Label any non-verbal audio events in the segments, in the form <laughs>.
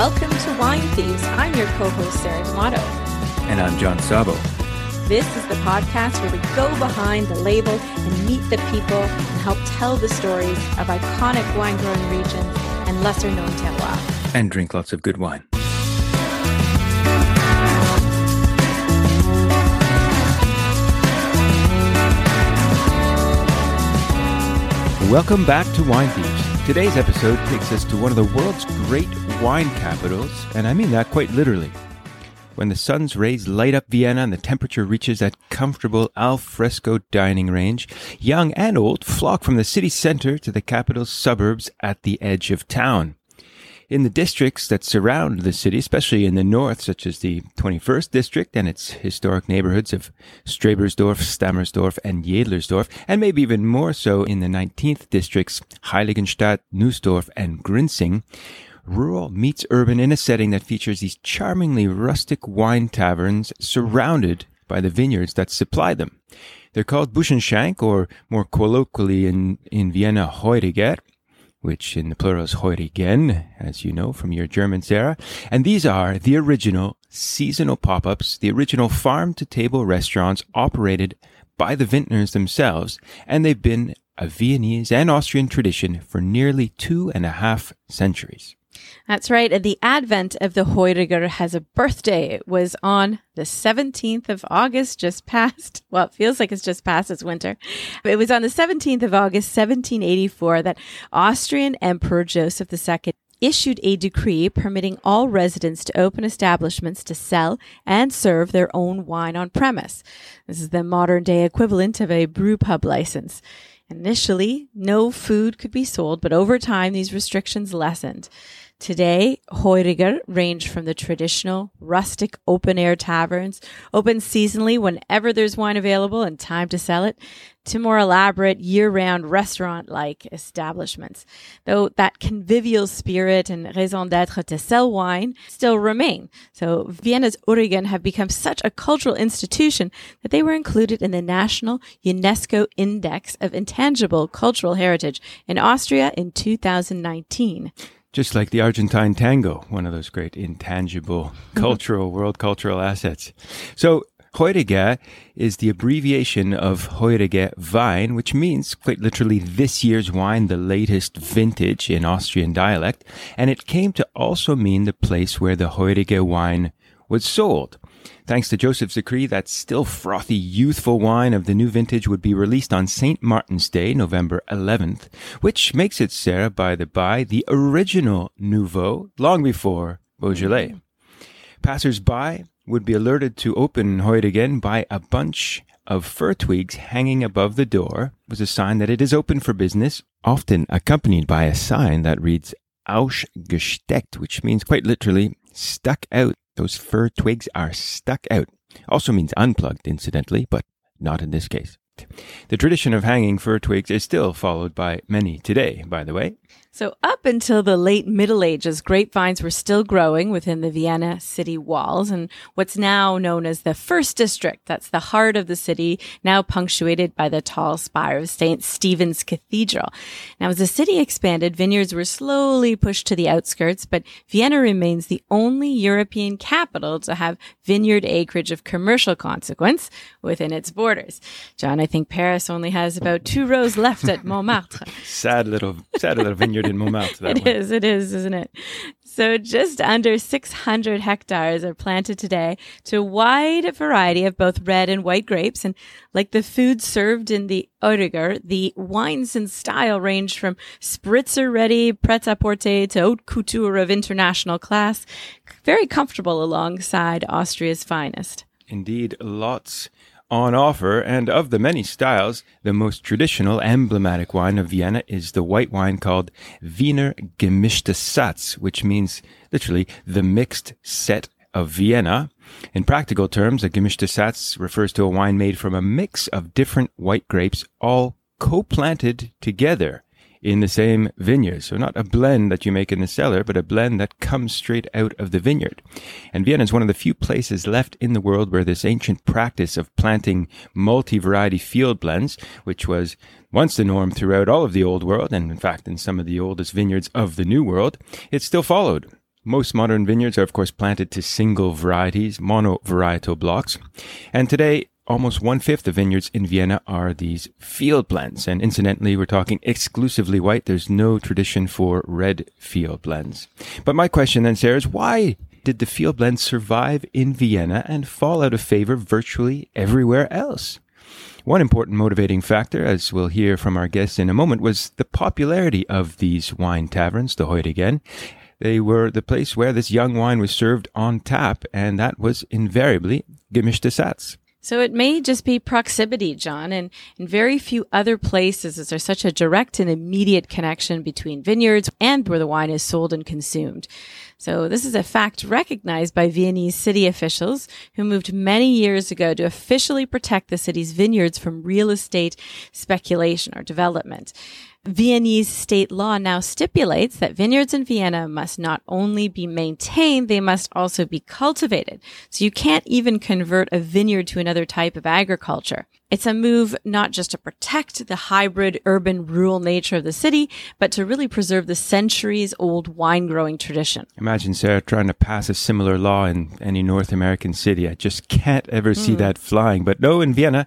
Welcome to Wine Thieves. I'm your co host, Sarah D'Amato. And I'm John Sabo. This is the podcast where we go behind the label and meet the people and help tell the stories of iconic wine growing regions and lesser known terroirs. And drink lots of good wine. Welcome back to Wine Thieves. Today's episode takes us to one of the world's great wine capitals, and I mean that quite literally. When the sun's rays light up Vienna and the temperature reaches that comfortable al fresco dining range, young and old flock from the city center to the capital's suburbs at the edge of town in the districts that surround the city, especially in the north, such as the 21st district and its historic neighborhoods of Strebersdorf, Stammersdorf, and Jedlersdorf, and maybe even more so in the 19th districts, Heiligenstadt, Nussdorf, and Grinzing, rural meets urban in a setting that features these charmingly rustic wine taverns surrounded by the vineyards that supply them. They're called Buschenschank, or more colloquially in, in Vienna, Heuriger, which in the plural is Heurigen, as you know from your German, Sarah. And these are the original seasonal pop-ups, the original farm-to-table restaurants operated by the vintners themselves, and they've been a Viennese and Austrian tradition for nearly two and a half centuries. That's right. The advent of the Heuriger has a birthday. It was on the 17th of August, just past. <laughs> Well, it feels like it's just past its winter. It was on the 17th of August, 1784, that Austrian Emperor Joseph II issued a decree permitting all residents to open establishments to sell and serve their own wine on premise. This is the modern day equivalent of a brew pub license. Initially, no food could be sold, but over time, these restrictions lessened. Today, Heuriger range from the traditional rustic open air taverns, open seasonally whenever there's wine available and time to sell it, to more elaborate year round restaurant like establishments. Though that convivial spirit and raison d'etre to sell wine still remain. So Vienna's Heurigen have become such a cultural institution that they were included in the National UNESCO Index of Intangible Cultural Heritage in Austria in 2019 just like the Argentine tango, one of those great intangible <laughs> cultural, world cultural assets. So Heuriger is the abbreviation of Heuriger Wein, which means quite literally this year's wine, the latest vintage in Austrian dialect. And it came to also mean the place where the Heuriger wine was sold. Thanks to Joseph's decree, that still frothy, youthful wine of the new vintage would be released on St. Martin's Day, November 11th, which makes it, Sarah, by the by, the original Nouveau long before Beaujolais. Passers-by would be alerted to open Heurigen by a bunch of fir twigs hanging above the door was a sign that it is open for business, often accompanied by a sign that reads Ausgesteckt, which means quite literally stuck out those fir twigs are stuck out. Also means unplugged, incidentally, but not in this case. The tradition of hanging fir twigs is still followed by many today, by the way. So, up until the late Middle Ages, grapevines were still growing within the Vienna city walls and what's now known as the First District. That's the heart of the city, now punctuated by the tall spire of St. Stephen's Cathedral. Now, as the city expanded, vineyards were slowly pushed to the outskirts, but Vienna remains the only European capital to have vineyard acreage of commercial consequence within its borders. John, I think Paris only has about two rows left at Montmartre. <laughs> sad little, sad little vineyard in Montmartre. <laughs> It one. is, it is, isn't it? So just under 600 hectares are planted today to a wide variety of both red and white grapes. And like the food served in the Heuriger, the wines and style range from spritzer ready pret-a-porter to haute couture of international class. Very comfortable alongside Austria's finest. Indeed, lots on offer, and of the many styles, the most traditional, emblematic wine of Vienna is the white wine called Wiener Gemischte Satz, which means literally the mixed set of Vienna. In practical terms, a Gemischte Satz refers to a wine made from a mix of different white grapes, all co-planted together in the same vineyard. So not a blend that you make in the cellar, but a blend that comes straight out of the vineyard. And Vienna is one of the few places left in the world where this ancient practice of planting multi-variety field blends, which was once the norm throughout all of the old world, and in fact in some of the oldest vineyards of the new world, it's still followed. Most modern vineyards are, of course, planted to single varieties, monovarietal blocks. And today, almost one fifth of vineyards in Vienna are these field blends. And incidentally, we're talking exclusively white. There's no tradition for red field blends. But my question then, Sarah, is why did the field blends survive in Vienna and fall out of favor virtually everywhere else? One important motivating factor, as we'll hear from our guests in a moment, was the popularity of these wine taverns, the Heurigen. They were the place where this young wine was served on tap, and that was invariably gemischte Satz. So it may just be proximity, John, and in very few other places is there such a direct and immediate connection between vineyards and where the wine is sold and consumed. So this is a fact recognized by Viennese city officials who moved many years ago to officially protect the city's vineyards from real estate speculation or development. Viennese state law now stipulates that vineyards in Vienna must not only be maintained, they must also be cultivated. So you can't even convert a vineyard to another type of agriculture. It's a move not just to protect the hybrid urban rural nature of the city, but to really preserve the centuries old wine growing tradition. Imagine Sarah trying to pass a similar law in any North American city. I just can't ever see mm. that flying. But no, in Vienna,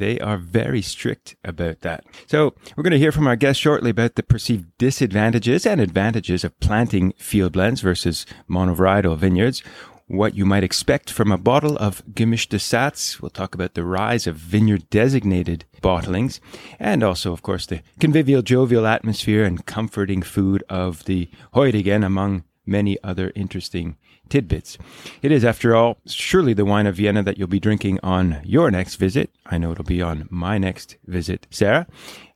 they are very strict about that. So we're going to hear from our guest shortly about the perceived disadvantages and advantages of planting field blends versus monovarietal vineyards. What you might expect from a bottle of Gemischte Satz. We'll talk about the rise of vineyard designated bottlings and also, of course, the convivial, jovial atmosphere and comforting food of the Heurigen among many other interesting tidbits. It is, after all, surely the wine of Vienna that you'll be drinking on your next visit. I know it'll be on my next visit, Sarah.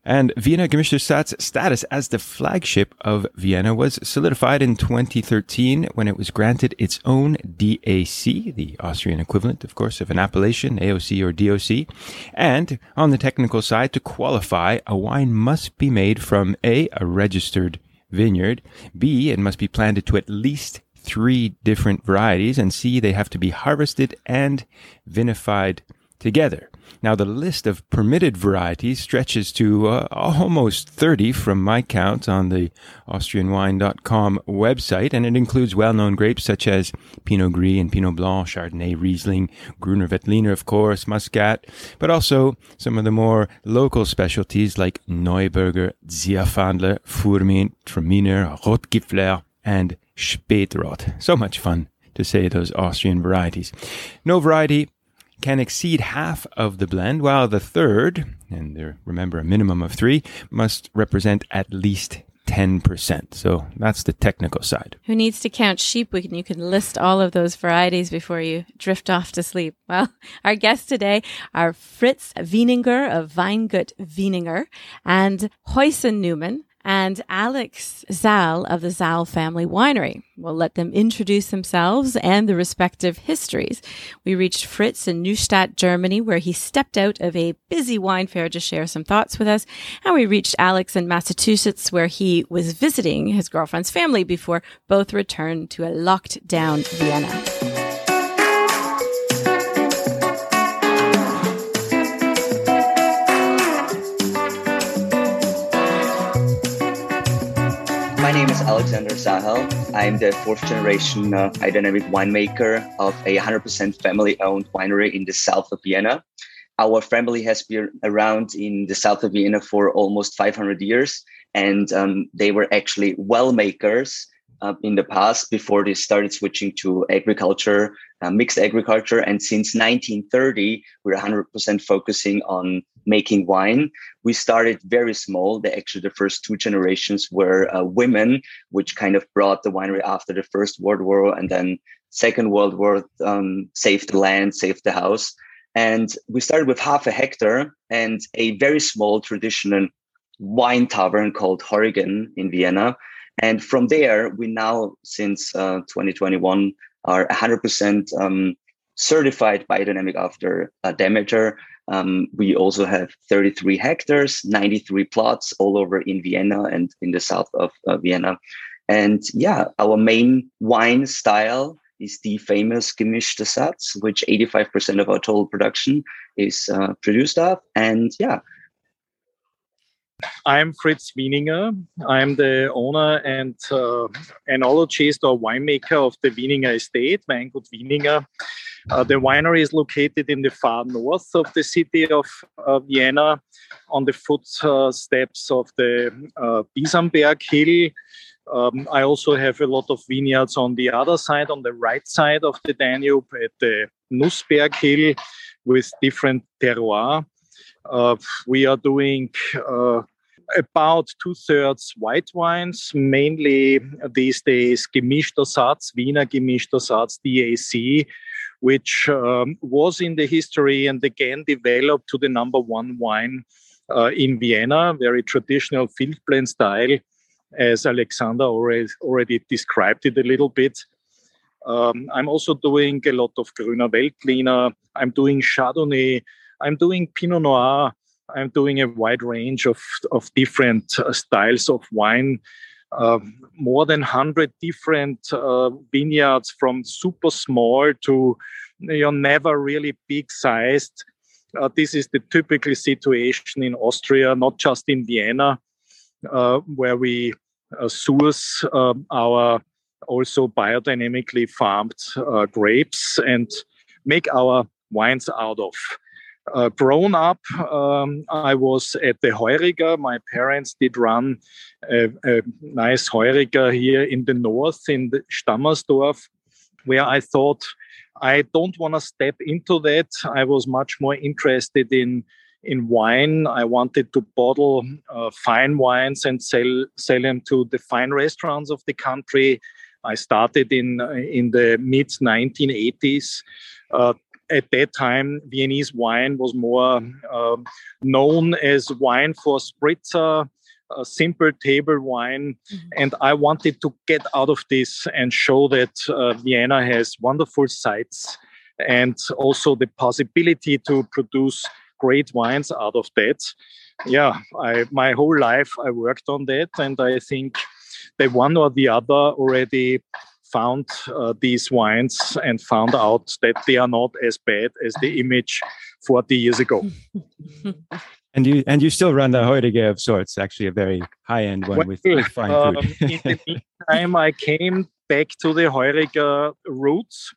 And Vienna Gemischte Satz status as the flagship of Vienna was solidified in 2013 when it was granted its own DAC, the Austrian equivalent, of course, of an appellation, AOC or DOC. And on the technical side, to qualify, a wine must be made from A, a registered vineyard, B, it must be planted to at least three different varieties, and C, they have to be harvested and vinified together. Now, the list of permitted varieties stretches to uh, almost 30 from my count on the AustrianWine.com website, and it includes well known grapes such as Pinot Gris and Pinot Blanc, Chardonnay, Riesling, Gruner Veltliner, of course, Muscat, but also some of the more local specialties like Neuburger, Zierfandler, Furmint, Traminer, Rotgipfler, and Spätrot. So much fun to say those Austrian varieties. No variety can exceed half of the blend, while the third, and there, remember a minimum of three, must represent at least 10%. So that's the technical side. Who needs to count sheep? Can, you can list all of those varieties before you drift off to sleep. <laughs> Well, our guests today are Fritz Wieninger of Weingut Wieninger and Huyssen Neumann and Alex Zahel of the Zahel Family Winery. We'll let them introduce themselves and the respective histories. We reached Fritz in Neustadt, Germany, where he stepped out of a busy wine fair to share some thoughts with us. And we reached Alex in Massachusetts, where he was visiting his girlfriend's family before both returned to a locked down Vienna. Name is Alexander Zahel. I'm the fourth generation uh, biodynamic winemaker of a 100% family owned winery in the south of Vienna. Our family has been around in the south of Vienna for almost 500 years, and um, they were actually well makers uh, in the past before they started switching to agriculture, uh, mixed agriculture. And since 1930, we're 100% focusing on making wine. We started very small. The actually the first two generations were uh, women, which kind of brought the winery after the First World War and then Second World War um, saved the land, saved the house. And we started with half a hectare and a very small traditional wine tavern called Heurigen in Vienna. And from there, we now, since uh, 2021, are 100% um, certified biodynamic after uh, Demeter. Um, we also have 33 hectares, 93 plots all over in Vienna and in the south of uh, Vienna. And yeah, our main wine style is the famous gemischte Satz, which 85% of our total production is uh, produced of. And yeah, I'm Fritz Wieninger. I'm the owner and uh, enologist or winemaker of the Wieninger estate, Weingut Wieninger. Uh, the winery is located in the far north of the city of uh, Vienna on the footsteps of the uh, Hill. Um, I also have a lot of vineyards on the other side, on the right side of the Danube at the Nussberg Hill with different terroir. Uh, we are doing uh, about two thirds white wines, mainly these days Gemischter Satz, Wiener Gemischter Satz, DAC, which um, was in the history and again developed to the number one wine uh, in Vienna, very traditional field blend style, as Alexander already, already described it a little bit. Um, I'm also doing a lot of Grüner Veltliner. I'm doing Chardonnay. I'm doing Pinot Noir. I'm doing a wide range of, of different uh, styles of wine. Uh, more than 100 different uh, vineyards from super small to you know, never really big sized. Uh, this is the typical situation in Austria, not just in Vienna, uh, where we uh, source um, our also biodynamically farmed grapes and make our wines out of. Uh, grown up, um, I was at the Heuriger. My parents did run a, a, nice Heuriger here in the north, in the Stammersdorf, where I thought I don't want to step into that. I was much more interested in in wine. I wanted to bottle uh, fine wines and sell sell them to the fine restaurants of the country. I started in in the mid 1980s. Uh, at that time, Viennese wine was more uh, known as wine for spritzer, a simple table wine. Mm-hmm. And I wanted to get out of this and show that uh, Vienna has wonderful sites and also the possibility to produce great wines out of that. Yeah, I, my whole life I worked on that, and I think the one or the other already found uh, these wines and found out that they are not as bad as the image 40 years ago. <laughs> and you and you still run the Heuriger of sorts, actually a very high end one well, with, with, fine um, food. in the meantime, I came back to the Heuriger roots,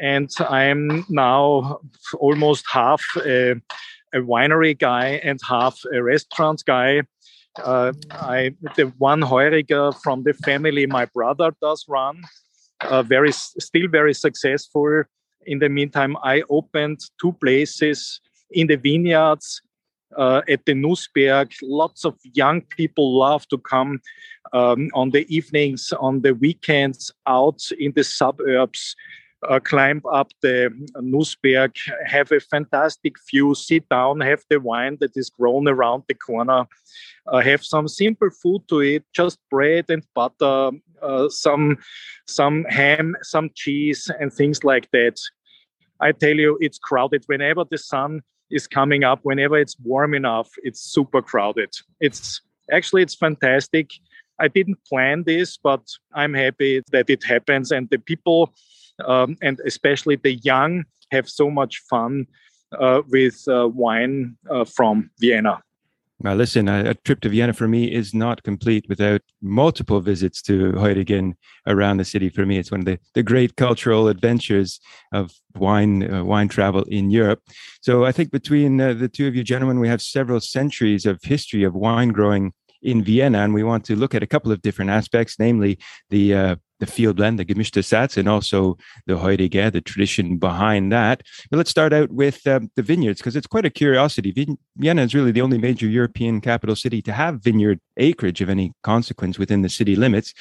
and I'm now almost half a, a winery guy and half a restaurant guy. Uh, I the one Heuriger from the family my brother does run uh, very still very successful. In the meantime, I opened two places in the vineyards uh, at the Nussberg. Lots of young people love to come um, on the evenings, on the weekends, out in the suburbs, uh, climb up the Nussberg, have a fantastic view, sit down, have the wine that is grown around the corner, uh, have some simple food to eat, just bread and butter, uh, some some ham, some cheese, and things like that. I tell you, it's crowded. Whenever the sun is coming up, whenever it's warm enough, it's super crowded. It's actually it's fantastic. I didn't plan this, but I'm happy that it happens, and the people, um, and especially the young, have so much fun uh, with uh, wine uh, from Vienna. Now, listen, a, a, trip to Vienna for me is not complete without multiple visits to Heurigen around the city. For me, it's one of the, the great cultural adventures of wine uh, wine travel in Europe. So I think between uh, the two of you gentlemen, we have several centuries of history of wine growing in Vienna, and we want to look at a couple of different aspects, namely the uh, the field blend, the gemischte Satz, and also the Heuriger, the tradition behind that. But let's start out with um, the vineyards because it's quite a curiosity. Vienna is really the only major European capital city to have vineyard acreage of any consequence within the city limits.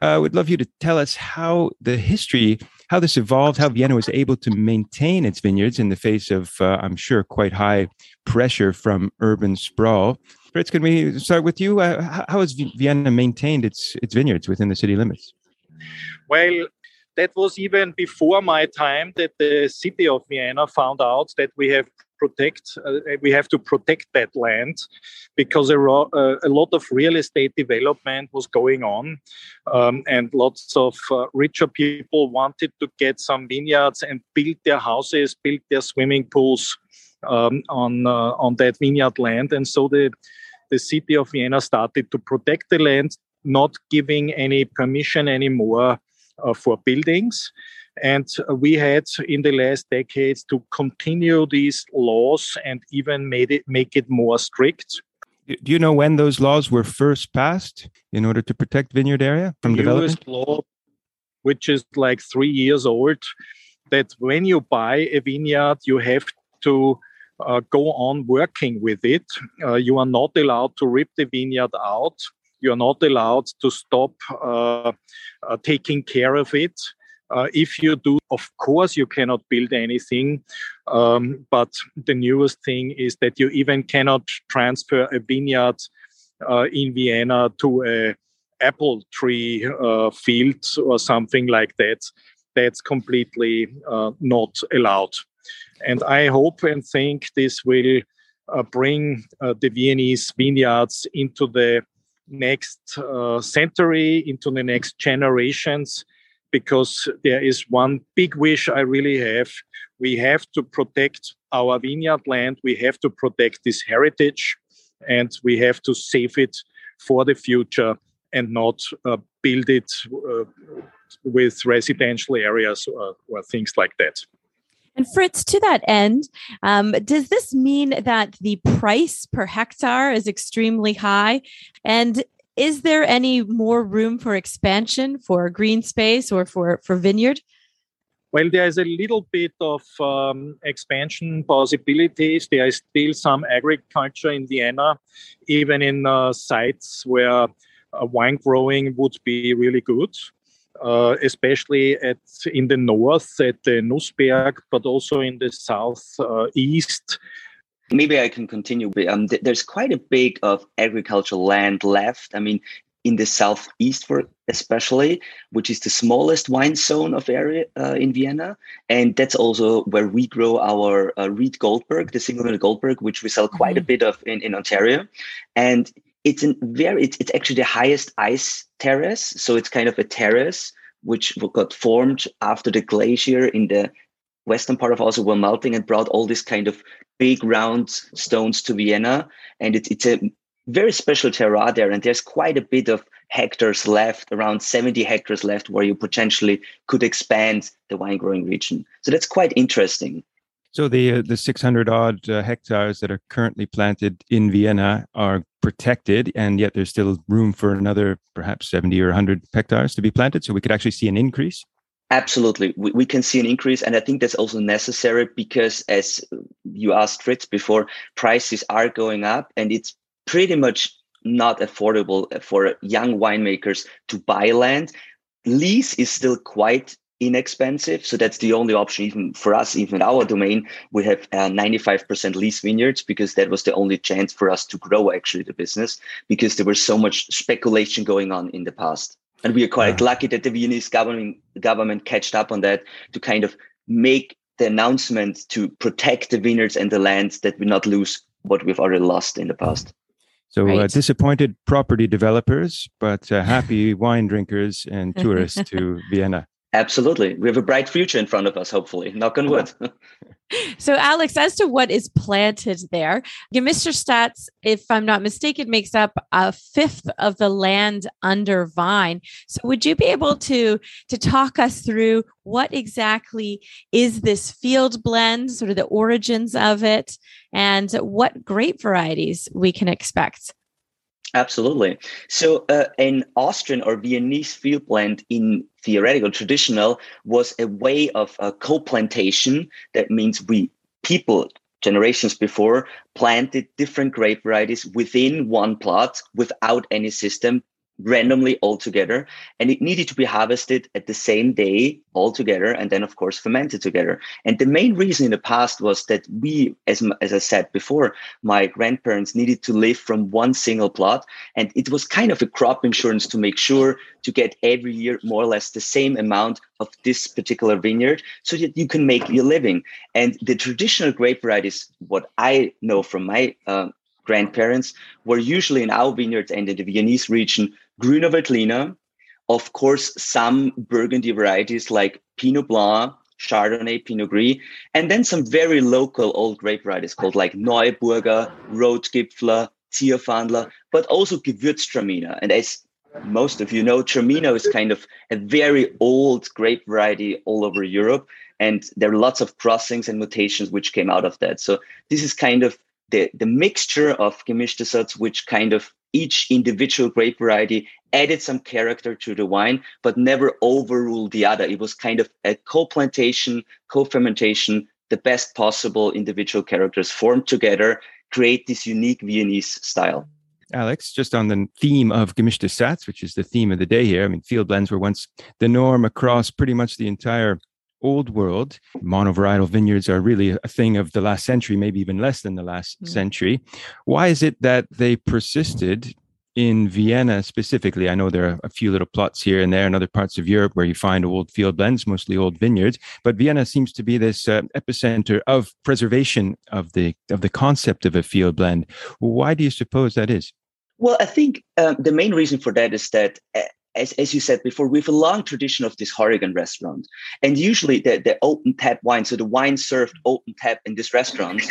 I uh, would love you to tell us how the history, how this evolved, how Vienna was able to maintain its vineyards in the face of, uh, I'm sure, quite high pressure from urban sprawl. Fritz, can we start with you? Uh, how has Vienna maintained its its vineyards within the city limits? Well, that was even before my time that the city of Vienna found out that we have protect uh, we have to protect that land because a, uh, a, lot of real estate development was going on um, and lots of uh, richer people wanted to get some vineyards and build their houses build their swimming pools um, on uh, on that vineyard land. And so the the city of Vienna started to protect the land, not giving any permission anymore uh, for buildings. And we had in the last decades to continue these laws and even made it make it more strict. Do you know when those laws were first passed in order to protect vineyard area from the development? law, which is like three years old, that when you buy a vineyard, you have to uh, go on working with it. Uh, you are not allowed to rip the vineyard out. You are not allowed to stop uh, uh taking care of it. Uh, if you do, of course, you cannot build anything. Um, but the newest thing is that you even cannot transfer a vineyard uh, in Vienna to a apple tree uh, field or something like that. That's completely uh, not allowed. And I hope and think this will uh, bring uh, the Viennese vineyards into the next century, into the next generations because there is one big wish I really have. We have to protect our vineyard land, we have to protect this heritage, and we have to save it for the future and not uh, build it uh, with residential areas or, or, things like that. And Fritz, to that end, um, does this mean that the price per hectare is extremely high? And is there any more room for expansion for green space or for, for vineyard? Well, there is a little bit of um, expansion possibilities. There is still some agriculture in Vienna, even in uh, sites where uh, wine growing would be really good, uh, especially at in the north at the Nussberg, but also in the south uh, east Maybe I can continue. Um, th- there's quite a bit of agricultural land left. I mean, in the southeast, for especially, which is the smallest wine zone of area uh, in Vienna, and that's also where we grow our uh, Ried Goldberg, the single Goldberg, which we sell quite mm-hmm. a bit of in, in Ontario, and it's a very it's, it's actually the highest ice terrace, so it's kind of a terrace which got formed after the glacier in the western part of Austria were melting and brought all these kind of big round stones to Vienna. And it, it's a very special terroir there. And there's quite a bit of hectares left, around 70 hectares left, where you potentially could expand the wine growing region. So that's quite interesting. So the uh, the 600 odd uh, hectares that are currently planted in Vienna are protected, and yet there's still room for another perhaps 70 or 100 hectares to be planted. So we could actually see an increase. Absolutely. We, we can see an increase. And I think that's also necessary because, as you asked Fritz before, prices are going up and it's pretty much not affordable for young winemakers to buy land. Lease is still quite inexpensive. So that's the only option, even for us, even in our domain. We have uh, 95% lease vineyards because that was the only chance for us to grow actually the business because there was so much speculation going on in the past. And we are quite yeah. lucky that the Viennese government government catched up on that to kind of make the announcement to protect the vineyards and the lands that we not lose what we've already lost in the past. So uh, right. uh, disappointed property developers, but uh, happy wine drinkers and tourists to Vienna. Absolutely. We have a bright future in front of us, hopefully. Knock on wood. <laughs> so, Alex, as to what is planted there, Mr. Stats, if I'm not mistaken, makes up a fifth of the land under vine. So, would you be able to to talk us through what exactly is this field blend, sort of the origins of it, and what grape varieties we can expect? Absolutely. So, uh, an Austrian or Viennese field blend in theoretical traditional was a way of uh, co-plantation. That means we people generations before planted different grape varieties within one plot without any system randomly all together and it needed to be harvested at the same day all together and then of course fermented together. And the main reason in the past was that we as, as i said before my grandparents needed to live from one single plot and it was kind of a crop insurance to make sure to get every year more or less the same amount of this particular vineyard so that you can make your living. And the traditional grape varieties what i know from my uh, grandparents were usually in our vineyards and in the Viennese region Grüner Veltliner, of course, some Burgundy varieties like Pinot Blanc, Chardonnay, Pinot Gris, and then some very local old grape varieties called like Neuburger, Rotgipfler, Zierfandler, but also Gewürztraminer. And as most of you know, Traminer is kind of a very old grape variety all over Europe. And there are lots of crossings and mutations which came out of that. So this is kind of the, the mixture of gemischte Satz, which kind of each individual grape variety added some character to the wine, but never overruled the other. It was kind of a co-plantation, co-fermentation, the best possible individual characters formed together, create this unique Viennese style. Alex, just on the theme of gemischte Satz, which is the theme of the day here. I mean, field blends were once the norm across pretty much the entire old world. Monovarietal vineyards are really a thing of the last century, maybe even less than the last mm. century. Why is it that they persisted in Vienna specifically? I know there are a few little plots here and there in other parts of Europe where you find old field blends, mostly old vineyards, but Vienna seems to be this uh, epicenter of preservation of the of the concept of a field blend. Why do you suppose that is? Well, I think um, the main reason for that is that, uh, as, as you said before, we have a long tradition of this Heurigen restaurant. And usually the, the open tap wine, so the wine served open tap in this restaurant,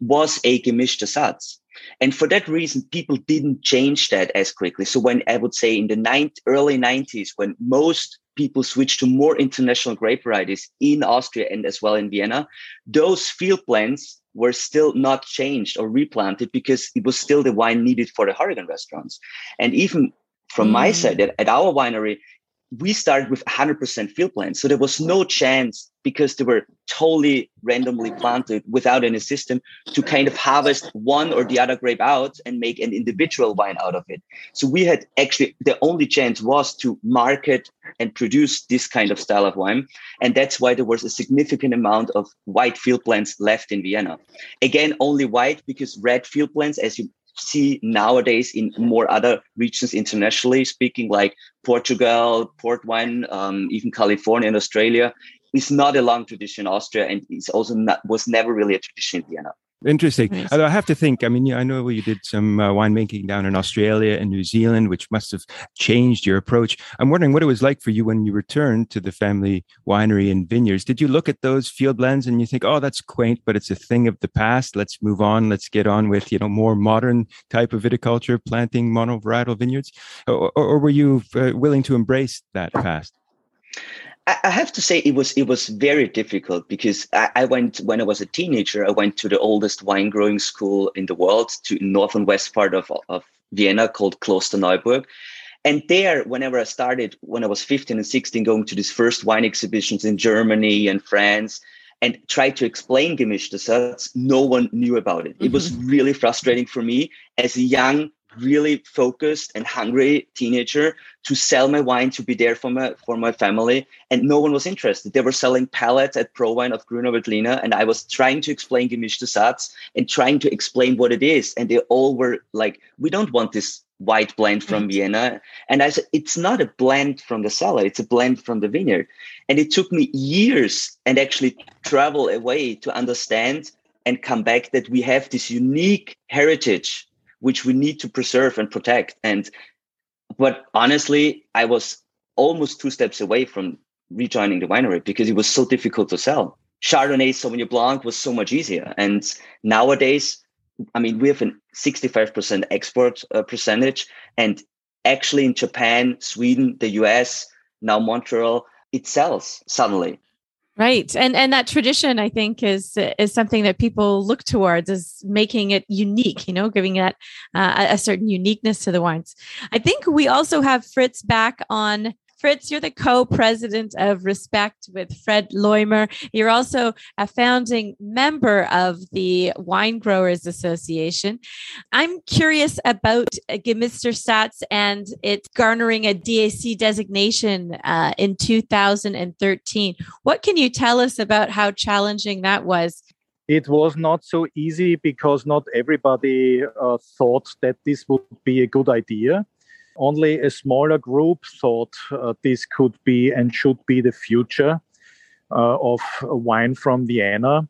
was a gemischte Satz. And for that reason, people didn't change that as quickly. So when I would say in the ninth, early 90s, when most people switched to more international grape varieties in Austria and as well in Vienna, those field blends were still not changed or replanted because it was still the wine needed for the Heurigen restaurants. And even from mm. my side, at, at our winery, we started with 100% field blends. So there was no chance because they were totally randomly planted without any system to kind of harvest one or the other grape out and make an individual wine out of it. So we had actually the only chance was to market and produce this kind of style of wine. And that's why there was a significant amount of white field blends left in Vienna. Again, only white because red field blends, as you see nowadays in more other regions internationally speaking, like Portugal, port wine, um, even California and Australia, is not a long tradition in Austria, and it's also not, was never really a tradition in Vienna. Interesting. Nice. Although I have to think, I mean, I know you did some uh, winemaking down in Australia and New Zealand, which must have changed your approach. I'm wondering what it was like for you when you returned to the family winery and vineyards. Did you look at those field blends and you think, oh, that's quaint, but it's a thing of the past. Let's move on. Let's get on with, you know, more modern type of viticulture, planting monovarietal vineyards? Or, or were you uh, willing to embrace that past? I have to say it was it was very difficult because I, I, went when I was a teenager. I went to the oldest wine growing school in the world, to north and west part of, of Vienna called Klosterneuburg. And there, whenever I started, when I was 15 and 16, going to these first wine exhibitions in Germany and France, and tried to explain gemischte Satz, no one knew about it. Mm-hmm. It was mm-hmm. really frustrating for me as a young really focused and hungry teenager to sell my wine to be there for my for my family. And no one was interested. They were selling pallets at ProWein of Grüner Veltliner and I was trying to explain gemischte Satz and trying to explain what it is. And they all were like we don't want this white blend from right. Vienna. And I said it's not a blend from the cellar. It's a blend from the vineyard. And it took me years and actually travel away to understand and come back that we have this unique heritage which we need to preserve and protect. And but honestly, I was almost two steps away from rejoining the winery because it was so difficult to sell. Chardonnay Sauvignon Blanc was so much easier. And nowadays, I mean, we have a 65% export uh, percentage. And actually, in Japan, Sweden, the US, now Montreal, it sells suddenly. Right. And and that tradition I think is is something that people look towards as making it unique, you know, giving it uh, a certain uniqueness to the wines. I think we also have Fritz back on Fritz, you're the co-president of Respect with Fred Loimer. You're also a founding member of the Wine Growers Association. I'm curious about Gemischter Satz and it's garnering a DAC designation uh, in 2013. What can you tell us about how challenging that was? It was not so easy because not everybody uh, thought that this would be a good idea only a smaller group thought uh, this could be and should be the future uh, of wine from Vienna.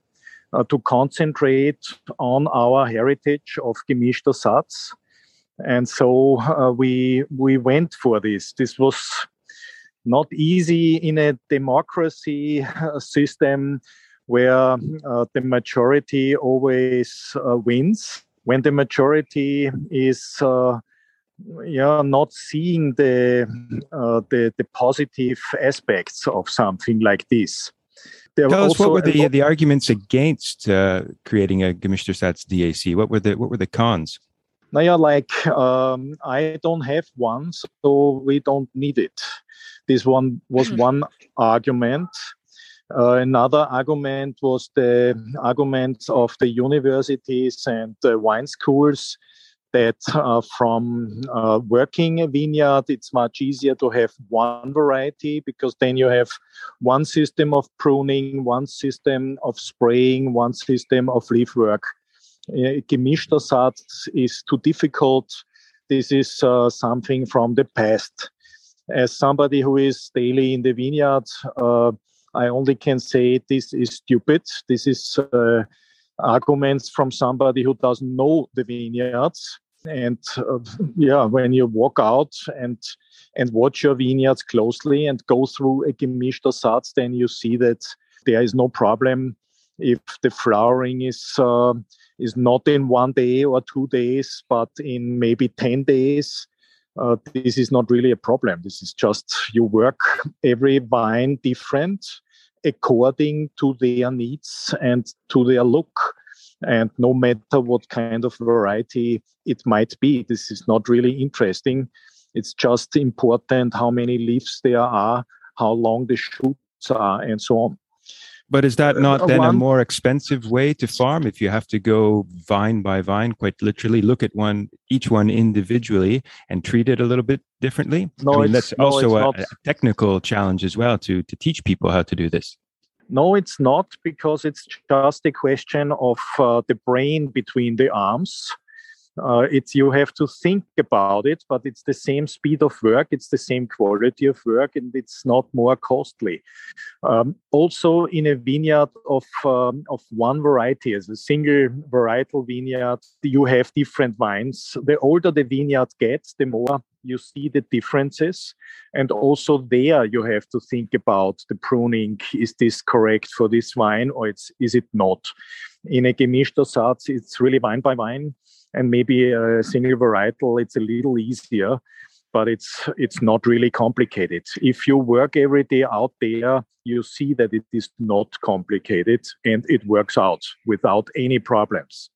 Uh, to concentrate on our heritage of gemischter Satz. And so uh, we we went for this. This was not easy in a democracy uh, system where the majority always wins when the majority is uh, yeah not seeing the, uh, the the positive aspects of something like this. There Tell us what were the the arguments against uh, creating a Gemischtersatz DAC? What were the what were the cons? Now, yeah, like um, I don't have one, so we don't need it. This one was <laughs> one argument. Uh, another argument was the arguments of the universities and the wine schools that uh, from uh, working a vineyard, it's much easier to have one variety because then you have one system of pruning, one system of spraying, one system of leaf work. Gemischter Satz is too difficult. This is uh, something from the past. As somebody who is daily in the vineyard, uh, I only can say this is stupid. This is uh, arguments from somebody who doesn't know the vineyards. And uh, yeah, when you walk out and and watch your vineyards closely and go through a gemischter Satz, then you see that there is no problem if the flowering is uh, is not in one day or two days, but in maybe ten days. Uh, this is not really a problem. This is just you work every vine different according to their needs and to their look. And no matter what kind of variety it might be, this is not really interesting. It's just important how many leaves there are, how long the shoots are, and so on. But is that not uh, then a more expensive way to farm if you have to go vine by vine, quite literally, look at one each one individually and treat it a little bit differently? No, I mean, that's no, also a, a, technical challenge as well to to teach people how to do this. No, it's not because it's just a question of uh, the brain between the arms uh, it's you have to think about it but it's the same speed of work it's the same quality of work and it's not more costly. Um, also in a vineyard of um, of one variety as a single varietal vineyard you have different vines. The older the vineyard gets the more you see the differences and also there you have to think about the pruning. Is this correct for this wine or it's is it not? In a gemischter Satz it's really wine by wine and maybe a single varietal it's a little easier but it's it's not really complicated. If you work every day out there you see that it is not complicated and it works out without any problems.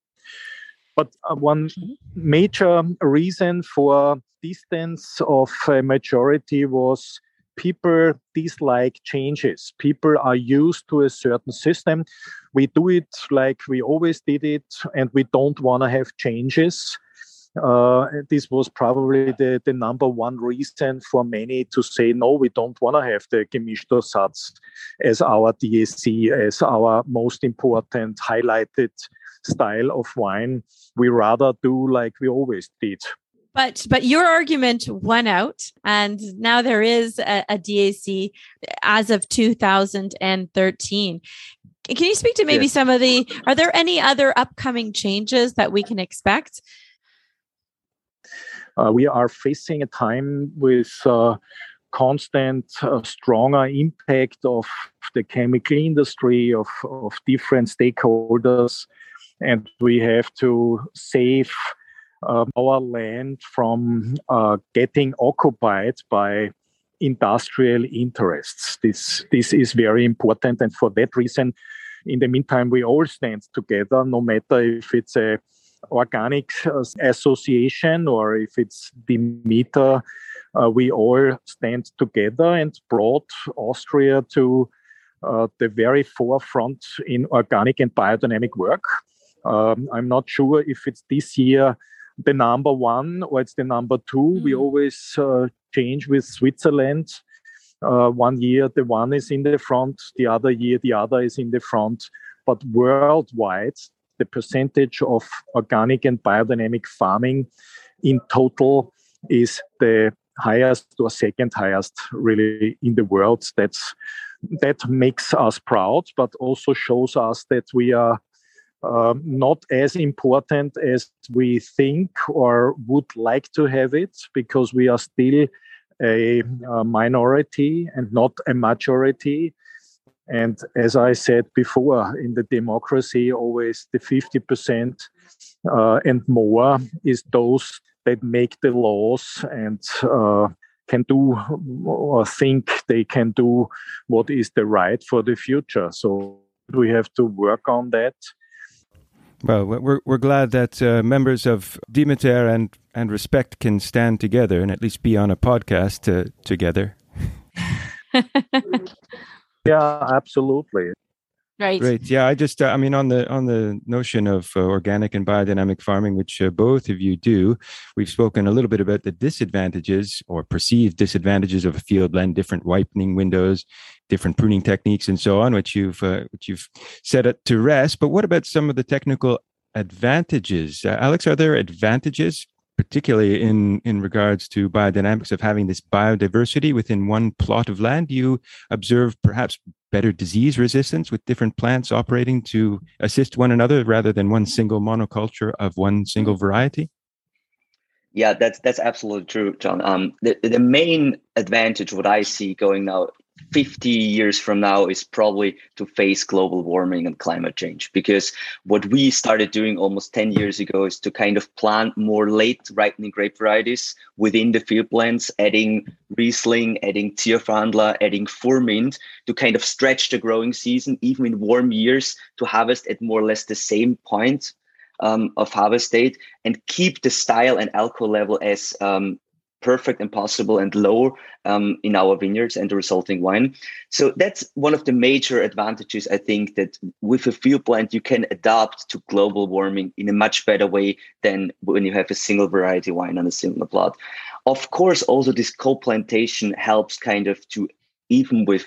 But uh, one major reason for distance of a majority was people dislike changes. People are used to a certain system. We do it like we always did it, and we don't want to have changes. Uh, this was probably the, the number one reason for many to say, no, we don't want to have the Gemischter Satz as our DAC, as our most important highlighted style of wine. We rather do like we always did. But but your argument won out, and now there is a, a DAC as of 2013. Can you speak to maybe yes. some of the? Are there any other upcoming changes that we can expect? Uh, we are facing a time with uh, constant, uh, stronger impact of the chemical industry, of, of different stakeholders, and we have to save uh, our land from uh, getting occupied by industrial interests. This, this is very important. And for that reason, in the meantime, we all stand together, no matter if it's a organic uh, association or if it's Demeter, uh, we all stand together and brought Austria to uh, the very forefront in organic and biodynamic work. Um, I'm not sure if it's this year the number one or it's the number 2 mm. We always uh, change with Switzerland. Uh, one year the one is in the front, the other year the other is in the front. But worldwide, the percentage of organic and biodynamic farming in total is the highest or second highest really in the world. That's that makes us proud, but also shows us that we are uh, not as important as we think or would like to have it because we are still a, a minority and not a majority. And as I said before, in the democracy, always the 50% uh, and more is those that make the laws and uh, can do or think they can do what is the right for the future. So we have to work on that. Well, we're we're glad that uh, members of Demeter and and Respect can stand together and at least be on a podcast uh, together. <laughs> yeah, absolutely. Right. Great. Yeah, I just, uh, I mean, on the on the notion of uh, organic and biodynamic farming, which uh, both of you do, we've spoken a little bit about the disadvantages or perceived disadvantages of a field blend, different ripening windows, different pruning techniques, and so on, which you've uh, which you've set it to rest. But what about some of the technical advantages? Uh, Alex, are there advantages particularly in in regards to biodynamics of having this biodiversity within one plot of land you observe perhaps better disease resistance with different plants operating to assist one another rather than one single monoculture of one single variety yeah that's that's absolutely true john. Um the, the main advantage what i see going now 50 years from now is probably to face global warming and climate change. Because what we started doing almost 10 years ago is to kind of plant more late ripening grape varieties within the field blends adding riesling adding Zierfandler adding furmint to kind of stretch the growing season even in warm years to harvest at more or less the same point um, of harvest date and keep the style and alcohol level as um, perfect and possible and low um, in our vineyards and the resulting wine. So that's one of the major advantages, I think, that with a field blend, you can adapt to global warming in a much better way than when you have a single variety wine on a single plot. Of course, also this co-plantation helps kind of to, even with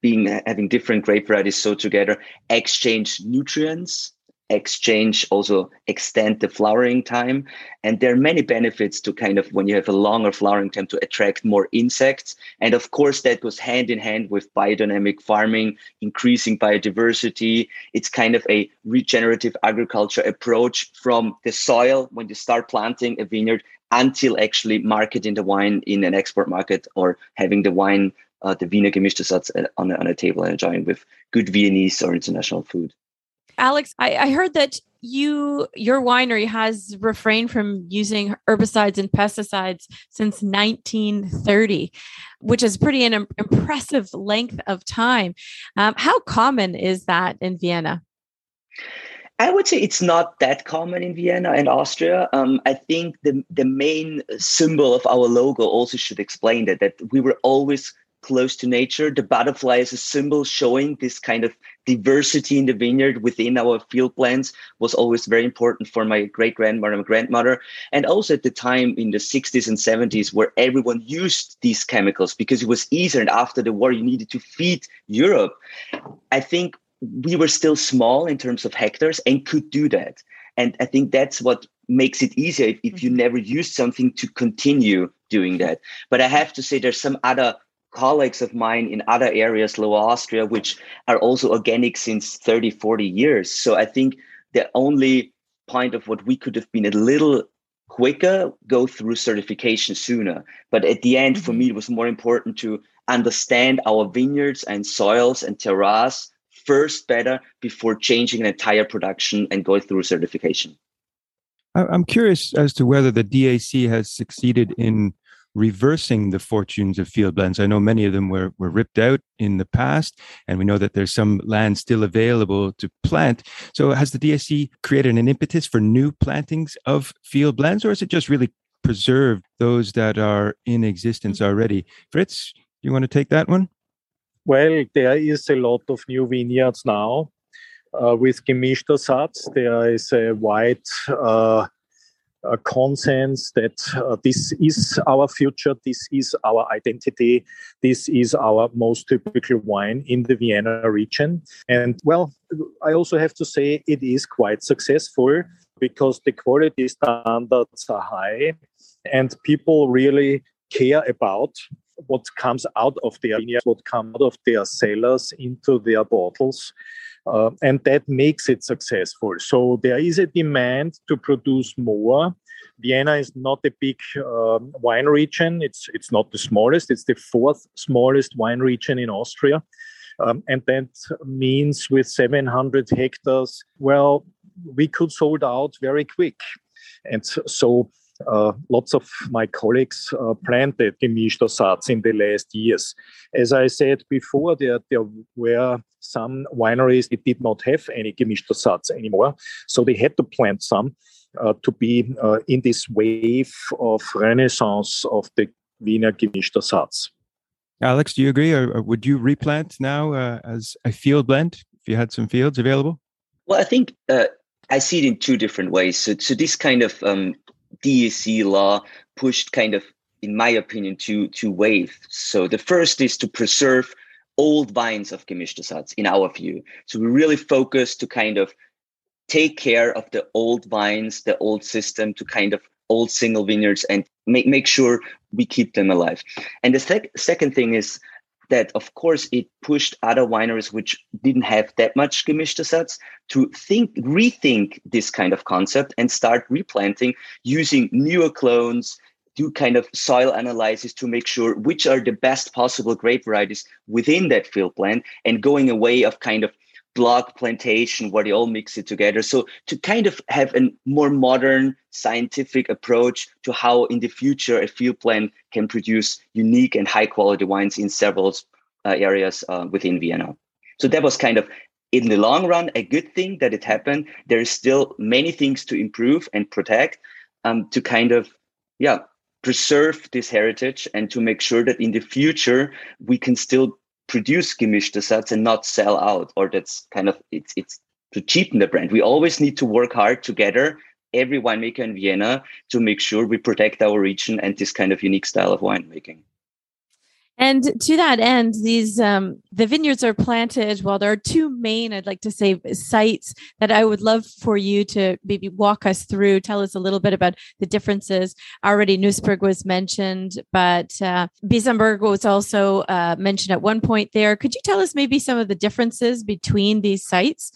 being having different grape varieties so together, exchange nutrients exchange also extend the flowering time. And there are many benefits to kind of when you have a longer flowering time to attract more insects. And of course that goes hand in hand with biodynamic farming increasing biodiversity. It's kind of a regenerative agriculture approach from the soil when you start planting a vineyard until actually marketing the wine in an export market or having the wine uh, the Wiener Gemischtes uh, on, a, on a table and enjoying with good Viennese or international food Alex, I, I heard that you your winery has refrained from using herbicides and pesticides since 1930 which is pretty an impressive length of time um, how common is that in vienna I would say it's not that common in Vienna and Austria. Um, I think the the main symbol of our logo also should explain that that we were always close to nature. The butterfly is a symbol showing this kind of diversity in the vineyard within our field blends was always very important for my great grandmother and grandmother. And also at the time in the 60s and 70s, where everyone used these chemicals because it was easier. And after the war, you needed to feed Europe. I think we were still small in terms of hectares and could do that. And I think that's what makes it easier if, if you mm-hmm. never use something to continue doing that. But I have to say, there's some other colleagues of mine in other areas, Lower Austria, which are also organic since 30, 40 years. So I think the only point of what we could have been a little quicker, go through certification sooner. But at the end, for mm-hmm. me, it was more important to understand our vineyards and soils and terroirs first better before changing an entire production and going through certification. I'm curious as to whether the DAC has succeeded in reversing the fortunes of field blends. I know many of them were, were ripped out in the past, and we know that there's some land still available to plant. So has the DAC created an impetus for new plantings of field blends, or is it just really preserved those that are in existence already? Fritz, you want to take that one? Well, there is a lot of new vineyards now. Uh, with gemischter Satz, there is a wide uh, a consensus that uh, this is our future, this is our identity, this is our most typical wine in the Vienna region. And well, I also have to say it is quite successful because the quality standards are high and people really care about what comes out of their vineyards, what comes out of their cellars into their bottles. Uh, and that makes it successful. So there is a demand to produce more. Vienna is not a big um, wine region. It's it's not the smallest. It's the fourth smallest wine region in Austria, um, and that means with 700 hectares, well, we could sold out very quick. And so uh, lots of my colleagues uh, planted gemischter Satz in the last years. As I said before, there, there were some wineries that did not have any gemischter Satz anymore, so they had to plant some uh, to be uh, in this wave of renaissance of the Wiener gemischter Satz. Alex, do you agree, or, or would you replant now uh, as a field blend if you had some fields available? Well, I think uh, I see it in two different ways. So, so this kind of um, DAC law pushed kind of, in my opinion, two two waves. So the first is to preserve old vines of gemischte Satz, in our view. So we really focus to kind of take care of the old vines, the old system, to kind of old single vineyards and make, make sure we keep them alive. And the sec- second thing is that, of course, it pushed other wineries which didn't have that much gemischte Satz to think, rethink this kind of concept and start replanting using newer clones, do kind of soil analysis to make sure which are the best possible grape varieties within that field blend and going away of kind of block plantation where they all mix it together. So to kind of have a more modern scientific approach to how in the future a field blend can produce unique and high quality wines in several uh, areas uh, within Vienna. So that was kind of in the long run a good thing that it happened. There is still many things to improve and protect um, to kind of yeah preserve this heritage and to make sure that in the future we can still produce gemischte Satz and not sell out or that's kind of it's it's to cheapen the brand. We always need to work hard together every winemaker in vienna to make sure we protect our region and this kind of unique style of winemaking and to that end, these um, the vineyards are planted. Well, there are two main, I'd like to say, sites that I would love for you to maybe walk us through. Tell us a little bit about the differences. Already, Nussberg was mentioned, but uh, Bisamberg was also uh, mentioned at one point there. Could you tell us maybe some of the differences between these sites?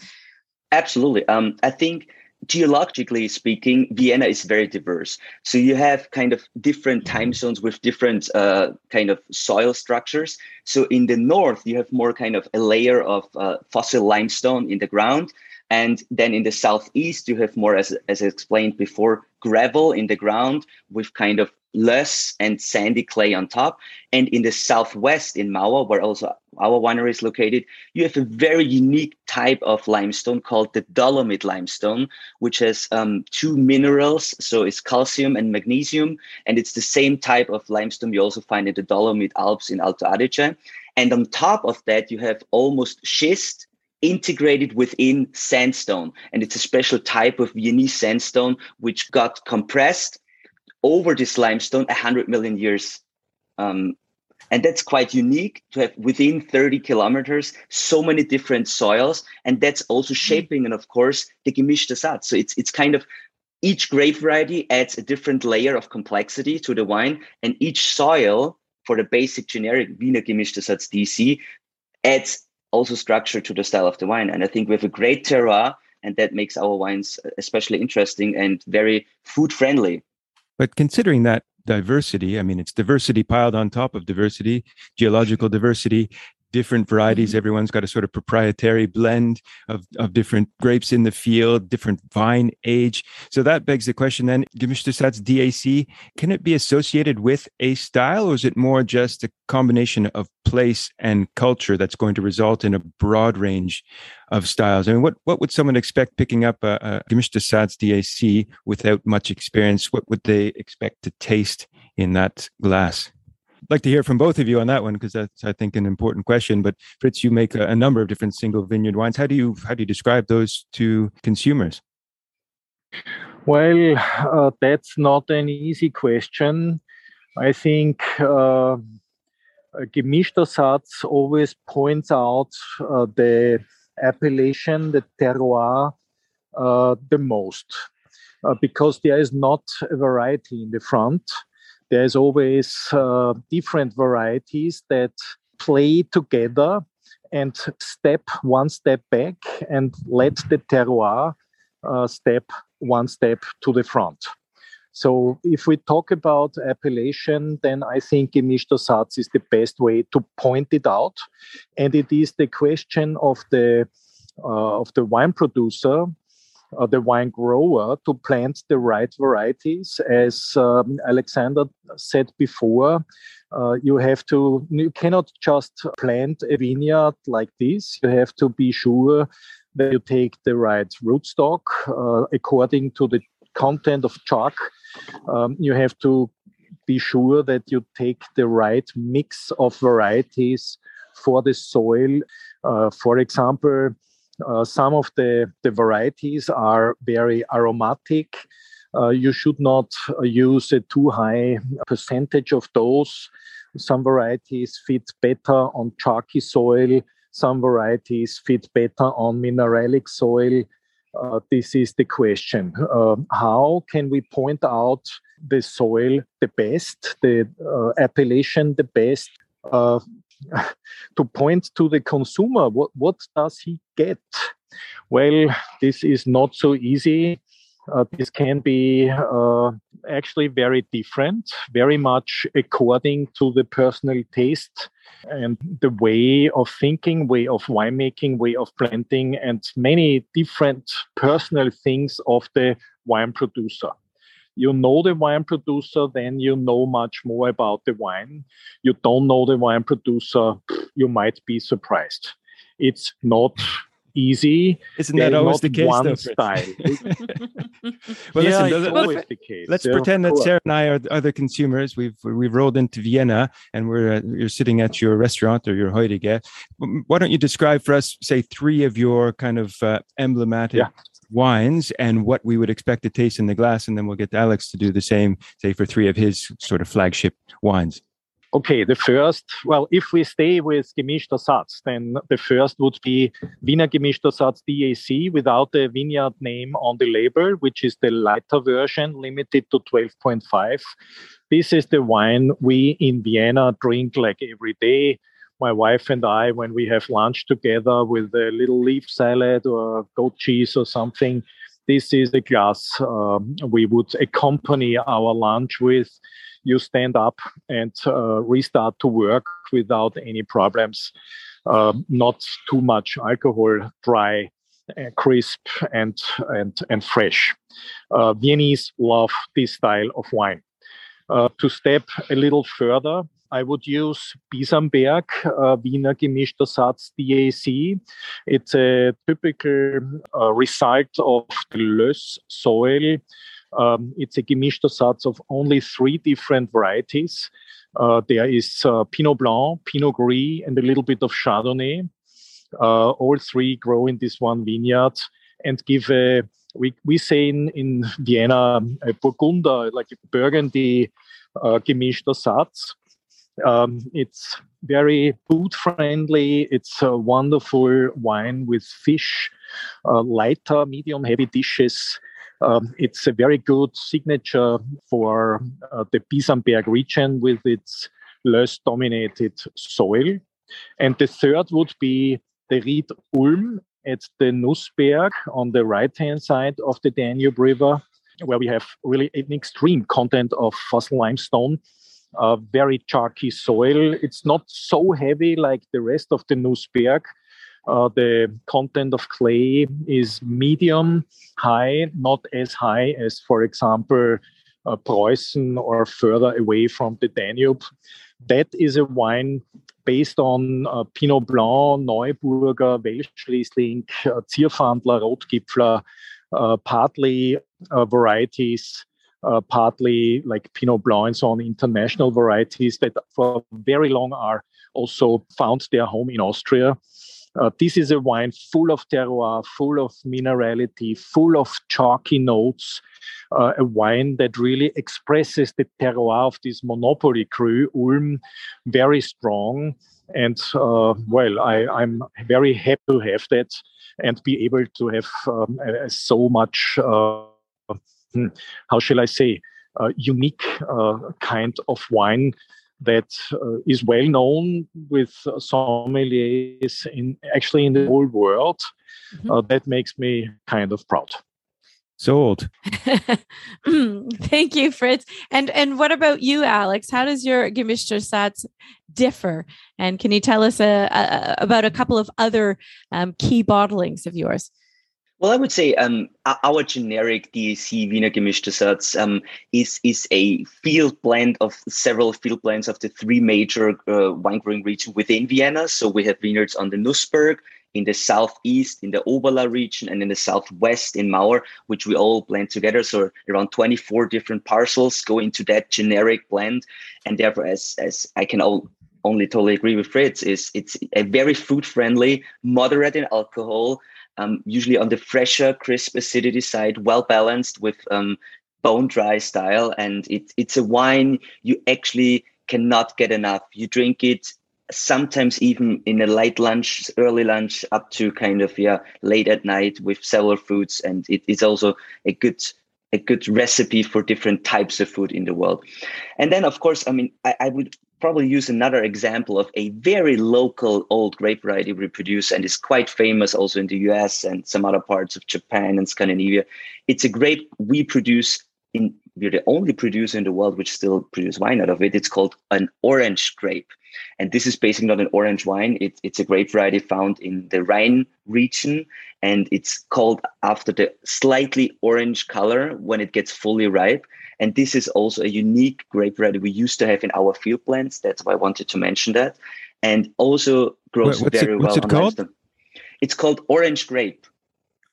Absolutely. Um, I think geologically speaking, Vienna is very diverse. So you have kind of different time zones with different uh, kind of soil structures. So in the north, you have more kind of a layer of uh, fossil limestone in the ground. And then in the southeast, you have more, as, as explained before, gravel in the ground with kind of loess and sandy clay on top. And in the southwest, in Mauer, where also our winery is located, you have a very unique type of limestone called the dolomite limestone, which has um, two minerals. So it's calcium and magnesium. And it's the same type of limestone you also find in the Dolomite Alps in Alto Adige. And on top of that, you have almost schist integrated within sandstone. And it's a special type of Viennese sandstone, which got compressed over this limestone 100 million years. Um, and that's quite unique to have within 30 kilometers so many different soils. And that's also mm-hmm. shaping, and of course, the gemischte Satz. So it's, it's kind of each grape variety adds a different layer of complexity to the wine, and each soil for the basic generic Wiener gemischte Satz DAC adds also structure to the style of the wine. And I think we have a great terroir, and that makes our wines especially interesting and very food friendly. But considering that diversity, I mean, it's diversity piled on top of diversity, geological diversity, different varieties. Mm-hmm. Everyone's got a sort of proprietary blend of, of different grapes in the field, different vine age. So that begs the question then, Gemischte Satz DAC, can it be associated with a style or is it more just a combination of place and culture that's going to result in a broad range of styles? I mean, what, what would someone expect picking up a, a Gemischte Satz DAC without much experience? What would they expect to taste in that glass? Like to hear from both of you on that one because that's I think an important question. But Fritz, you make a, a number of different single vineyard wines. How do you how do you describe those to consumers? Well, uh, that's not an easy question. I think uh, Gemischter Satz always points out uh, the appellation, the terroir, uh, the most, uh, because there is not a variety in the front there's always uh, different varieties that play together and step one step back and let the terroir uh, step one step to the front. So if we talk about appellation, then I think Gemischter Satz is the best way to point it out. And it is the question of the uh, of the wine producer uh, the wine grower to plant the right varieties. As um, Alexander said before, uh, you have to, you cannot just plant a vineyard like this. You have to be sure that you take the right rootstock uh, according to the content of chalk. Um, you have to be sure that you take the right mix of varieties for the soil. Uh, for example, uh, some of the, the varieties are very aromatic. Uh, you should not uh, use a too high percentage of those. Some varieties fit better on chalky soil. Some varieties fit better on mineralic soil. Uh, this is the question. Uh, how can we point out the soil the best, the uh, appellation the best? <laughs> to point to the consumer, what, what does he get? Well, this is not so easy. Uh, this can be uh, actually very different, very much according to the personal taste and the way of thinking, way of winemaking, way of planting, and many different personal things of the wine producer you know the wine producer, then you know much more about the wine. You don't know the wine producer, you might be surprised. It's not easy. Isn't that always the case? One though, style. <laughs> well, yeah, listen, it's always the case. let's yeah, pretend that. Sarah and I are the other consumers. We've we've rolled into Vienna, and we're uh, you're sitting at your restaurant or your Heurige. Why don't you describe for us, say, three of your kind of uh, emblematic Yeah. Wines and what we would expect to taste in the glass, and then we'll get Alex to do the same, say, for three of his sort of flagship wines. Okay, the first, well, if we stay with Gemischter Satz, then the first would be Wiener Gemischter Satz DAC without the vineyard name on the label, which is the lighter version, limited to 12.5. This is the wine we in Vienna drink like every day. My wife and I, when we have lunch together with a little leaf salad or goat cheese or something, this is a glass um, we would accompany our lunch with you stand up and uh, restart to work without any problems. Um, not too much alcohol, dry, uh, crisp, and and and fresh. Uh, Viennese love this style of wine. Uh, to step a little further, I would use Bisamberg uh, Wiener Gemischter Satz DAC. It's a typical uh, result of the Löss soil um, it's a gemischter Satz of only three different varieties. Uh, there is uh, Pinot Blanc, Pinot Gris, and a little bit of Chardonnay. Uh, all three grow in this one vineyard and give a, we, we say in, in Vienna, a Burgunder, like a Burgundy uh, gemischter Satz. Um, it's very food friendly. It's a wonderful wine with fish, uh, lighter, medium heavy dishes. Um, it's a very good signature for uh, the Bisamberg region with its Löss dominated soil. And the third would be the Ried Ulm at the Nussberg on the right hand side of the Danube River, where we have really an extreme content of fossil limestone. Uh, very chalky soil. It's not so heavy like the rest of the Nussberg, uh, the content of clay is medium high, not as high as, for example, uh, Preußen or further away from the Danube. That is a wine based on uh, Pinot Blanc, Neuburger, Welschriesling, uh, Zierfandler, Rotgipfler, uh, partly uh, varieties, uh, partly like Pinot Blanc and so on, international varieties that for very long are also found their home in Austria. Uh, this is a wine full of terroir, full of minerality, full of chalky notes. Uh, a wine that really expresses the terroir of this monopoly cru, Ulm, very strong. And uh, well, I, am very happy to have that and be able to have um, so much, uh, hmm, how shall I say, uh, unique uh, kind of wine that uh, is well known with uh, sommeliers in actually in the whole world. Mm-hmm. Uh, that makes me kind of proud. Sold. <laughs> Thank you, Fritz. And and what about you, Alex? How does your Gemischter Satz differ? And can you tell us a, a, about a couple of other um, key bottlings of yours? Well, I would say um, our generic DAC Wiener Gemischte Satz um, is is a field blend of several field blends of the three major uh, wine growing regions within Vienna. So we have vineyards on the Nussberg, in the southeast, in the Oberlaa region, and in the southwest in Mauer, which we all blend together. So around 24 different parcels go into that generic blend. And therefore, as, as I can all, only totally agree with Fritz, is it's a very food friendly, moderate in alcohol, um, usually on the fresher, crisp acidity side, well balanced with um, bone dry style. And it, it's a wine you actually cannot get enough. You drink it sometimes even in a late lunch, early lunch, up to kind of yeah late at night with several foods, and it is also a good a good recipe for different types of food in the world. And then, of course, I mean, I, I would probably use another example of a very local old grape variety we produce and is quite famous also in the US and some other parts of Japan and Scandinavia. It's a grape we produce in we're the only producer in the world which still produce wine out of it. It's called an orange grape. And this is basically not an orange wine. It, it's a grape variety found in the Rhine region. And it's called after the slightly orange color when it gets fully ripe. And this is also a unique grape variety we used to have in our field plants. That's why I wanted to mention that. And also grows what's very it, what's well. It called? It's called orange grape.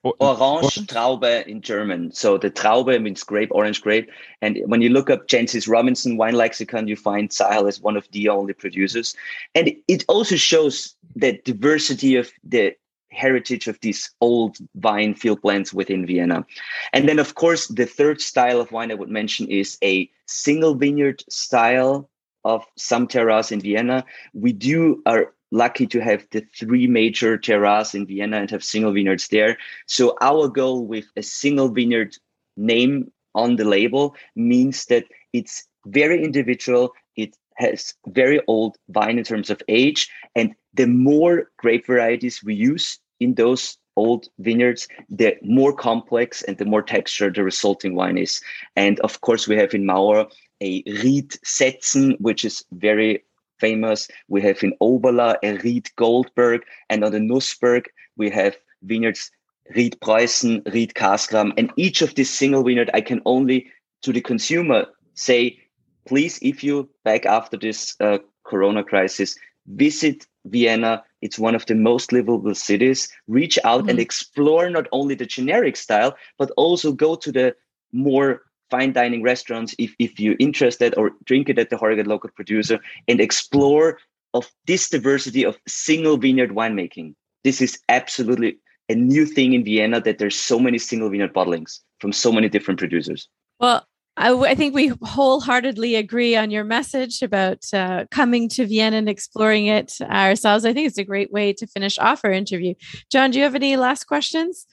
Orange Traube in German. So the Traube means grape, orange grape. And when you look up Jancis Robinson wine lexicon, you find Zahel as one of the only producers. And it also shows the diversity of the heritage of these old vine field blends within Vienna. And then, of course, the third style of wine I would mention is a single vineyard style of some terroirs in Vienna. We do are lucky to have the three major terroirs in Vienna and have single vineyards there. So our goal with a single vineyard name on the label means that it's very individual. It has very old vine in terms of age. And the more grape varieties we use in those old vineyards, the more complex and the more texture the resulting wine is. And of course, we have in Mauer a Ried Setzen, which is very famous. We have in Oberlaa a Ried Goldberg, and on the Nussberg we have vineyards Ried Preußen, Ried Kaskram. and each of these single vineyard I can only to the consumer say, please, if you back after this uh, Corona crisis, visit Vienna. It's one of the most livable cities. Reach out mm-hmm. and explore not only the generic style, but also go to the more fine dining restaurants if, if you're interested or drink it at the Heuriger local producer and explore of this diversity of single vineyard winemaking. This is absolutely a new thing in Vienna that there's so many single vineyard bottlings from so many different producers. Well, I, I think we wholeheartedly agree on your message about uh, coming to Vienna and exploring it ourselves. I think it's a great way to finish off our interview. John, do you have any last questions?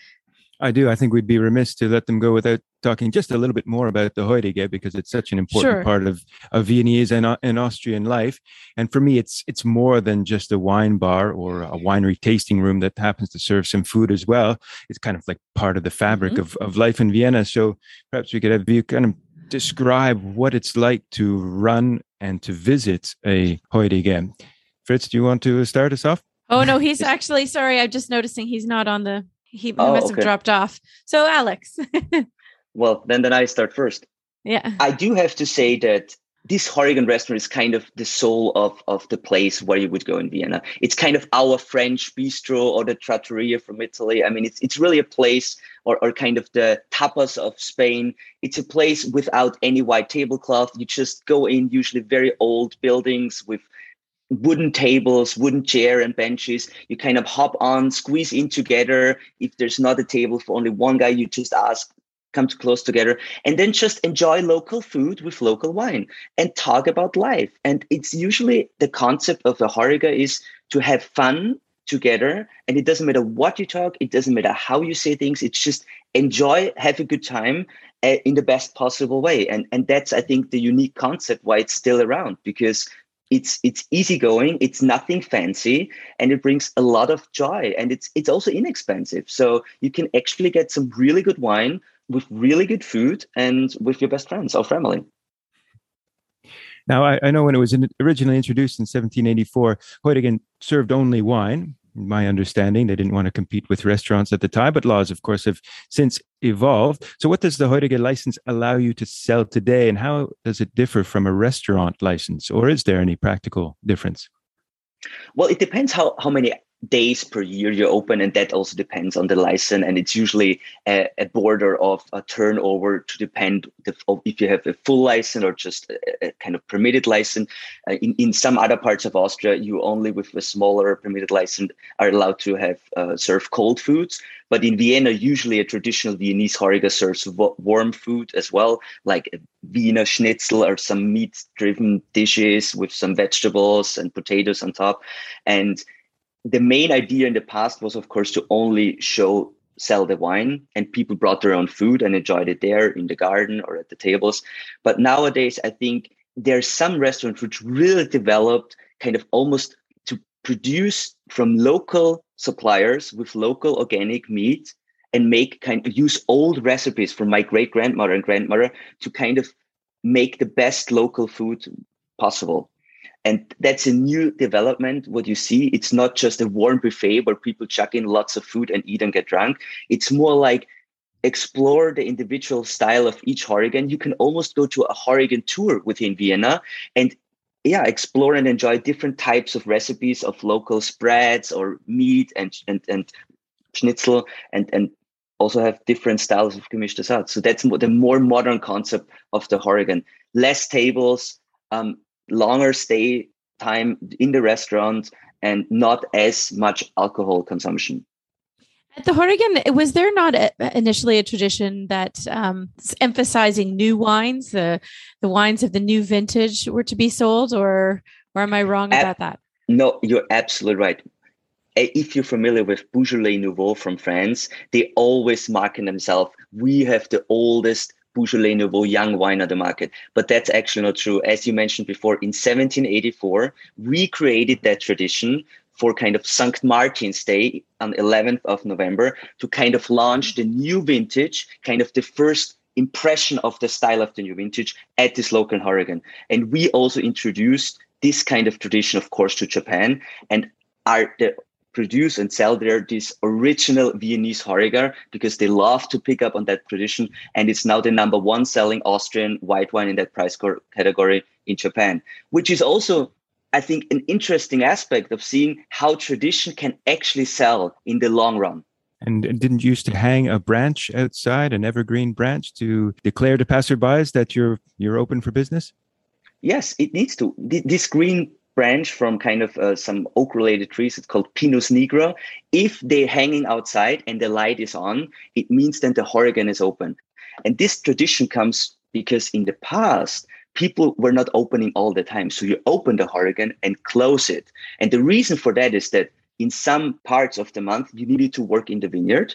I do. I think we'd be remiss to let them go without talking just a little bit more about the Heurige because it's such an important sure. part of, of Viennese and, uh, and Austrian life. And for me, it's it's more than just a wine bar or a winery tasting room that happens to serve some food as well. It's kind of like part of the fabric mm-hmm. of, of life in Vienna. So perhaps we could have you kind of describe what it's like to run and to visit a Heurige. Fritz, do you want to start us off? Oh no, he's <laughs> actually sorry. I'm just noticing he's not on the he, oh, must okay. have dropped off. So, Alex. <laughs> well, then then I start first. Yeah. I do have to say that this Heuriger restaurant is kind of the soul of, of the place where you would go in Vienna. It's kind of our French bistro or the trattoria from Italy. I mean, it's it's really a place or, or kind of the tapas of Spain. It's a place without any white tablecloth. You just go in, usually very old buildings with wooden tables, wooden chair and benches. You kind of hop on, squeeze in together. If there's not a table for only one guy, you just ask, come to close together, and then just enjoy local food with local wine and talk about life. And it's usually the concept of a Heuriger is to have fun together. And it doesn't matter what you talk, it doesn't matter how you say things. It's just enjoy, have a good time uh, in the best possible way. And and that's I think the unique concept why it's still around because it's it's easygoing it's nothing fancy and it brings a lot of joy and it's it's also inexpensive so you can actually get some really good wine with really good food and with your best friends or family now i, I know when it was in, originally introduced in 1784 Heurigen served only wine my understanding. They didn't want to compete with restaurants at the time, but laws, of course, have since evolved. So, what does the Heuriger license allow you to sell today, and how does it differ from a restaurant license, or is there any practical difference? Well, it depends how, how many days per year you open and that also depends on the license and it's usually a, a border of a turnover to depend if you have a full license or just a, a kind of permitted license. Uh, in, in some other parts of austria you only with a smaller permitted license are allowed to have uh, serve cold foods but in vienna usually a traditional viennese heuriger serves warm food as well like a wiener schnitzel or some meat driven dishes with some vegetables and potatoes on top and the main idea in the past was, of course, to only show sell the wine and people brought their own food and enjoyed it there in the garden or at the tables. But nowadays i think there's some restaurants which really developed kind of almost to produce from local suppliers with local organic meat and make kind of use old recipes from my great grandmother and grandmother to kind of make the best local food possible and that's a new development. What you see, it's not just a warm buffet where people chuck in lots of food and eat and get drunk. It's more like explore the individual style of each Heurigen. You can almost go to a Heurigen tour within Vienna and yeah, explore and enjoy different types of recipes of local spreads or meat and and and schnitzel and and also have different styles of gemischtes Hack. So that's the more modern concept of the Heurigen. Less tables, um, longer stay time in the restaurant and not as much alcohol consumption. At the Heurigen, was there not a, initially a tradition that um, emphasizing new wines, the the wines of the new vintage, were to be sold, or or am I wrong about that? No, you're absolutely right. If you're familiar with Beaujolais Nouveau from France, they always market themselves. We have the oldest Beaujolais Nouveau young wine on the market. But that's actually not true. As you mentioned before, in 1784, we created that tradition for kind of St. Martin's Day on 11th of November to kind of launch the new vintage, kind of the first impression of the style of the new vintage at this local Heurigen. And we also introduced this kind of tradition, of course, to Japan and are the produce and sell there this original Viennese Heuriger because they love to pick up on that tradition. And it's now the number one selling Austrian white wine in that price category in Japan, which is also, I think, an interesting aspect of seeing how tradition can actually sell in the long run. And didn't you used to hang a branch outside, an evergreen branch, to declare to passerbys that you're you're open for business? Yes, it needs to. This green branch from kind of uh, some oak related trees. It's called Pinus nigra. If they're hanging outside and the light is on, it means then the Heurigen is open. And this tradition comes because in the past, people were not opening all the time. So you open the Heurigen and close it. And the reason for that is that in some parts of the month, you needed to work in the vineyard.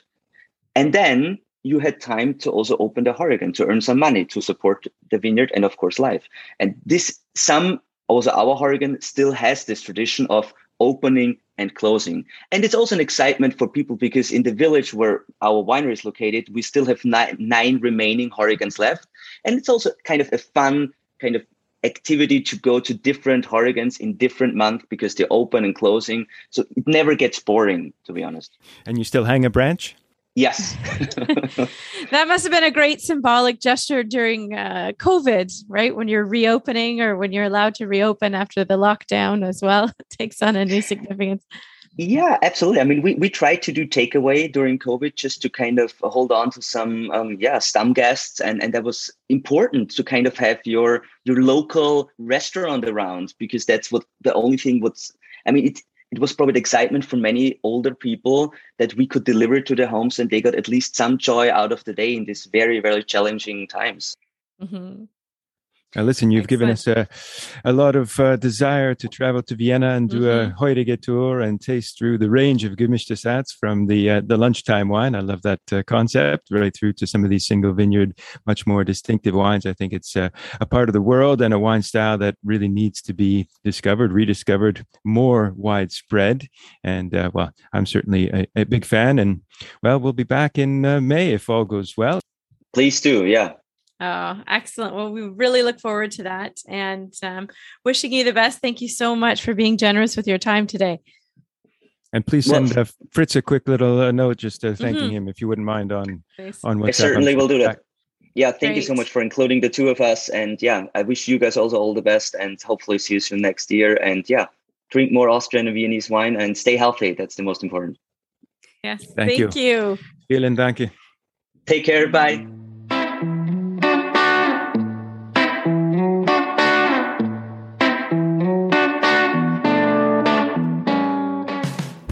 And then you had time to also open the Heurigen to earn some money to support the vineyard and of course life. And this some also our Heurigen still has this tradition of opening and closing. And it's also an excitement for people because in the village where our winery is located, we still have nine, nine remaining Heurigens left. And it's also kind of a fun kind of activity to go to different Heurigens in different months because they're open and closing. So it never gets boring, to be honest. And you still hang a branch? Yes. <laughs> that must have been a great symbolic gesture during uh, COVID, right? When you're reopening or when you're allowed to reopen after the lockdown as well, <laughs> it takes on a new significance. Yeah, absolutely. I mean, we, we tried to do takeaway during COVID just to kind of hold on to some, um, yeah, stum guests. And, and that was important to kind of have your, your local restaurant around because that's what the only thing what's, I mean, it, it was probably the excitement for many older people that we could deliver to their homes and they got at least some joy out of the day in these very very challenging times mm-hmm. Now, listen, you've given us a, a lot of uh, desire to travel to Vienna and do mm-hmm. a Heurige tour and taste through the range of gemischtes Hacks from the uh, the lunchtime wine. I love that uh, concept, right through to some of these single vineyard, much more distinctive wines. I think it's uh, a part of the world and a wine style that really needs to be discovered, rediscovered, more widespread. And uh, well, I'm certainly a, a, big fan. And well, we'll be back in uh, May if all goes well. Please do. Yeah. Oh, excellent. Well, we really look forward to that and um, wishing you the best. Thank you so much for being generous with your time today. And please send uh, Fritz a quick little uh, note just uh, thanking mm-hmm. him, if you wouldn't mind, on on what. I certainly will do that. Yeah, thank Great. you so much for including the two of us. And yeah, I wish you guys also all the best, and hopefully see you soon next year. And yeah, drink more Austrian and Viennese wine and stay healthy. That's the most important. Yes, thank, thank you. you. Vielen Dank. Take care. Bye.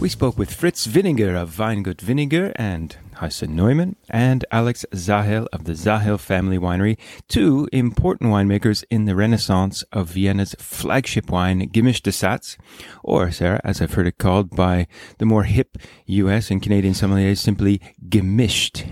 We spoke with Fritz Wieninger of Weingut Wieninger and Hajszan Neumann and Alex Zahel of the Zahel Family Winery, two important winemakers in the renaissance of Vienna's flagship wine, Gemischte Satz, or, Sarah, as I've heard it called by the more hip US and Canadian sommeliers, simply gemischt.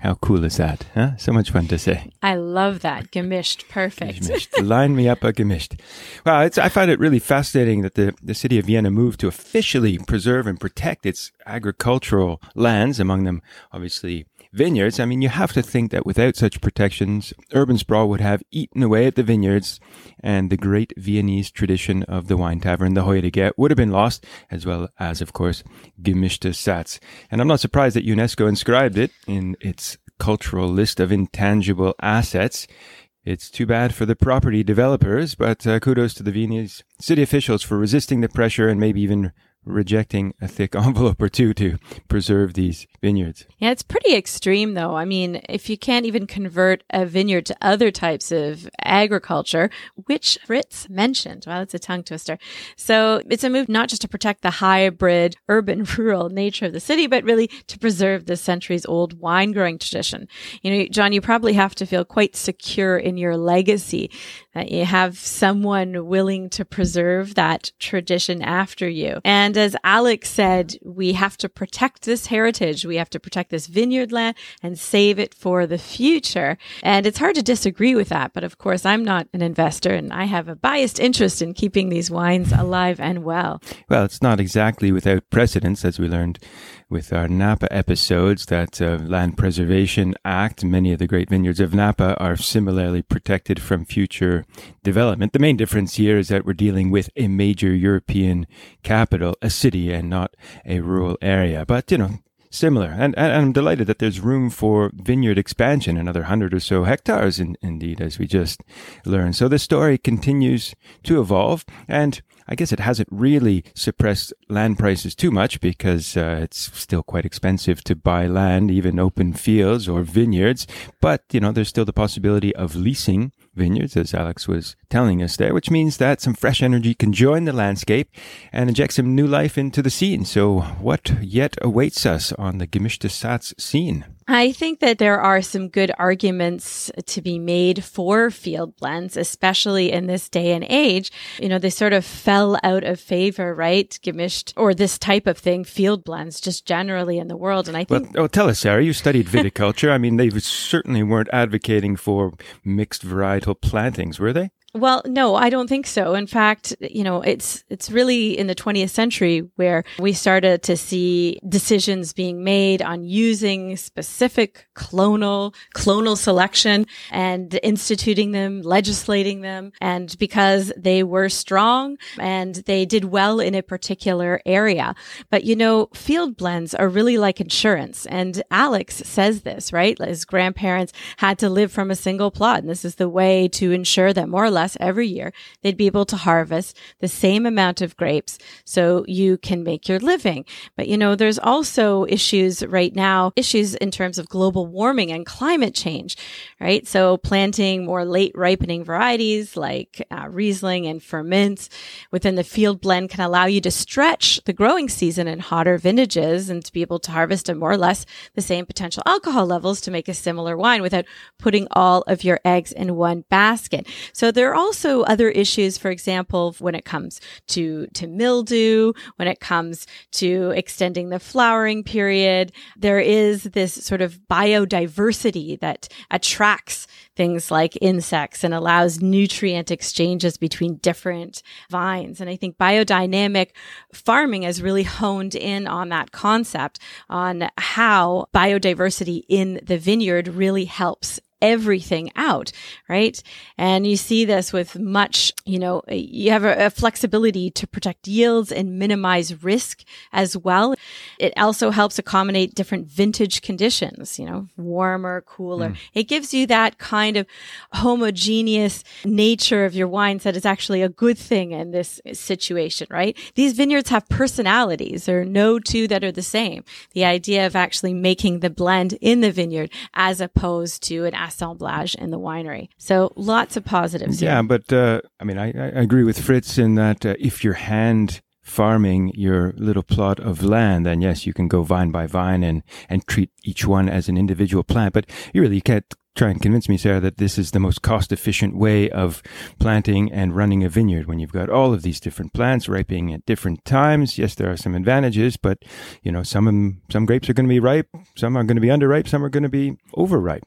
How cool is that? Huh? So much fun to say. I love that. Gemischt. Perfect. Gemischt. Line me up a gemischt. Well, I find it really fascinating that the, the city of Vienna moved to officially preserve and protect its agricultural lands, among them, obviously, vineyards. I mean, you have to think that without such protections, urban sprawl would have eaten away at the vineyards and the great Viennese tradition of the wine tavern, the Heuriger, would have been lost, as well as, of course, Gemischte Satz. And I'm not surprised that UNESCO inscribed it in its cultural list of intangible assets. It's too bad for the property developers, but uh, kudos to the Viennese city officials for resisting the pressure and maybe even rejecting a thick <laughs> envelope or two to preserve these vineyards. Yeah, it's pretty extreme though. I mean, if you can't even convert a vineyard to other types of agriculture, which Fritz mentioned, well, it's a tongue twister. So it's a move not just to protect the hybrid <laughs> urban rural nature of the city, but really to preserve the centuries old wine growing tradition. You know, John, you probably have to feel quite secure in your legacy that you have someone willing to preserve that tradition after you. And as Alex said, we have to protect this heritage. We have to protect this vineyard land and save it for the future. And it's hard to disagree with that. But of course, I'm not an investor and I have a biased interest in keeping these wines alive and well. Well, it's not exactly without precedence, as we learned with our Napa episodes that uh, Land Preservation Act, many of the great vineyards of Napa are similarly protected from future development. The main difference here is that we're dealing with a major European capital, a city, and not a rural area. But, you know, similar. And, and, I'm delighted that there's room for vineyard expansion, another hundred or so hectares, in, indeed, as we just learned. So the story continues to evolve. And I guess it hasn't really suppressed land prices too much because uh, it's still quite expensive to buy land, even open fields or vineyards. But, you know, there's still the possibility of leasing vineyards, as Alex was telling us there, which means that some fresh energy can join the landscape and inject some new life into the scene. So, what yet awaits us on the Gemischte Satz scene? I think that there are some good arguments to be made for field blends, especially in this day and age. You know, they sort of fell out of favor, right? Gemischt or this type of thing, field blends, just generally in the world. And I think. Well, oh, tell us, Sarah, you studied viticulture. I mean, they certainly weren't advocating for mixed varietal plantings, were they? Well, no, I don't think so. In fact, you know, it's it's really in the 20th century where we started to see decisions being made on using specific clonal clonal selection and instituting them, legislating them, and because they were strong and they did well in a particular area. But you know, field blends are really like insurance, and Alex says this, right? His grandparents had to live from a single plot, and this is the way to ensure that more or less every year, they'd be able to harvest the same amount of grapes so you can make your living. But you know, there's also issues right now, issues in terms of global warming and climate change, right? So planting more late ripening varieties like uh, Riesling and Furmint within the field blend can allow you to stretch the growing season in hotter vintages and to be able to harvest at more or less the same potential alcohol levels to make a similar wine without putting all of your eggs in one basket. So there are also other issues, for example, when it comes to, to mildew, when it comes to extending the flowering period. There is this sort of biodiversity that attracts things like insects and allows nutrient exchanges between different vines. And I think biodynamic farming has really honed in on that concept on how biodiversity in the vineyard really helps everything out, right? And you see this with much, you know, you have a, a flexibility to protect yields and minimize risk as well. It also helps accommodate different vintage conditions, you know, warmer, cooler. Mm. It gives you that kind of homogeneous nature of your wines that is actually a good thing in this situation, right? These vineyards have personalities. There are no two that are the same. The idea of actually making the blend in the vineyard as opposed to an assemblage in the winery. So lots of positives. Yeah, here. but uh, I mean, I, I, agree with Fritz in that uh, if your hand farming your little plot of land, then yes, you can go vine by vine and, and treat each one as an individual plant. But you really can't try and convince me, Sarah, that this is the most cost efficient way of planting and running a vineyard when you've got all of these different plants ripening at different times. Yes, there are some advantages, but you know, some some grapes are going to be ripe, some are going to be underripe, some are going to be overripe.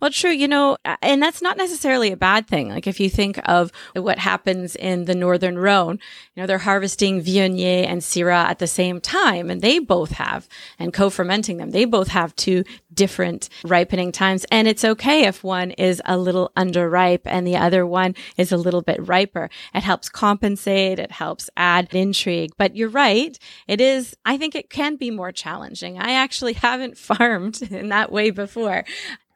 Well, true, you know, and that's not necessarily a bad thing. Like if you think of what happens in the Northern Rhone, you know, they're harvesting Viognier and Syrah at the same time, and they both have, and co-fermenting them, they both have two different ripening times. And it's okay if one is a little underripe and the other one is a little bit riper. It helps compensate. It helps add intrigue. But you're right. It is, I think it can be more challenging. I actually <laughs> haven't farmed in that way before.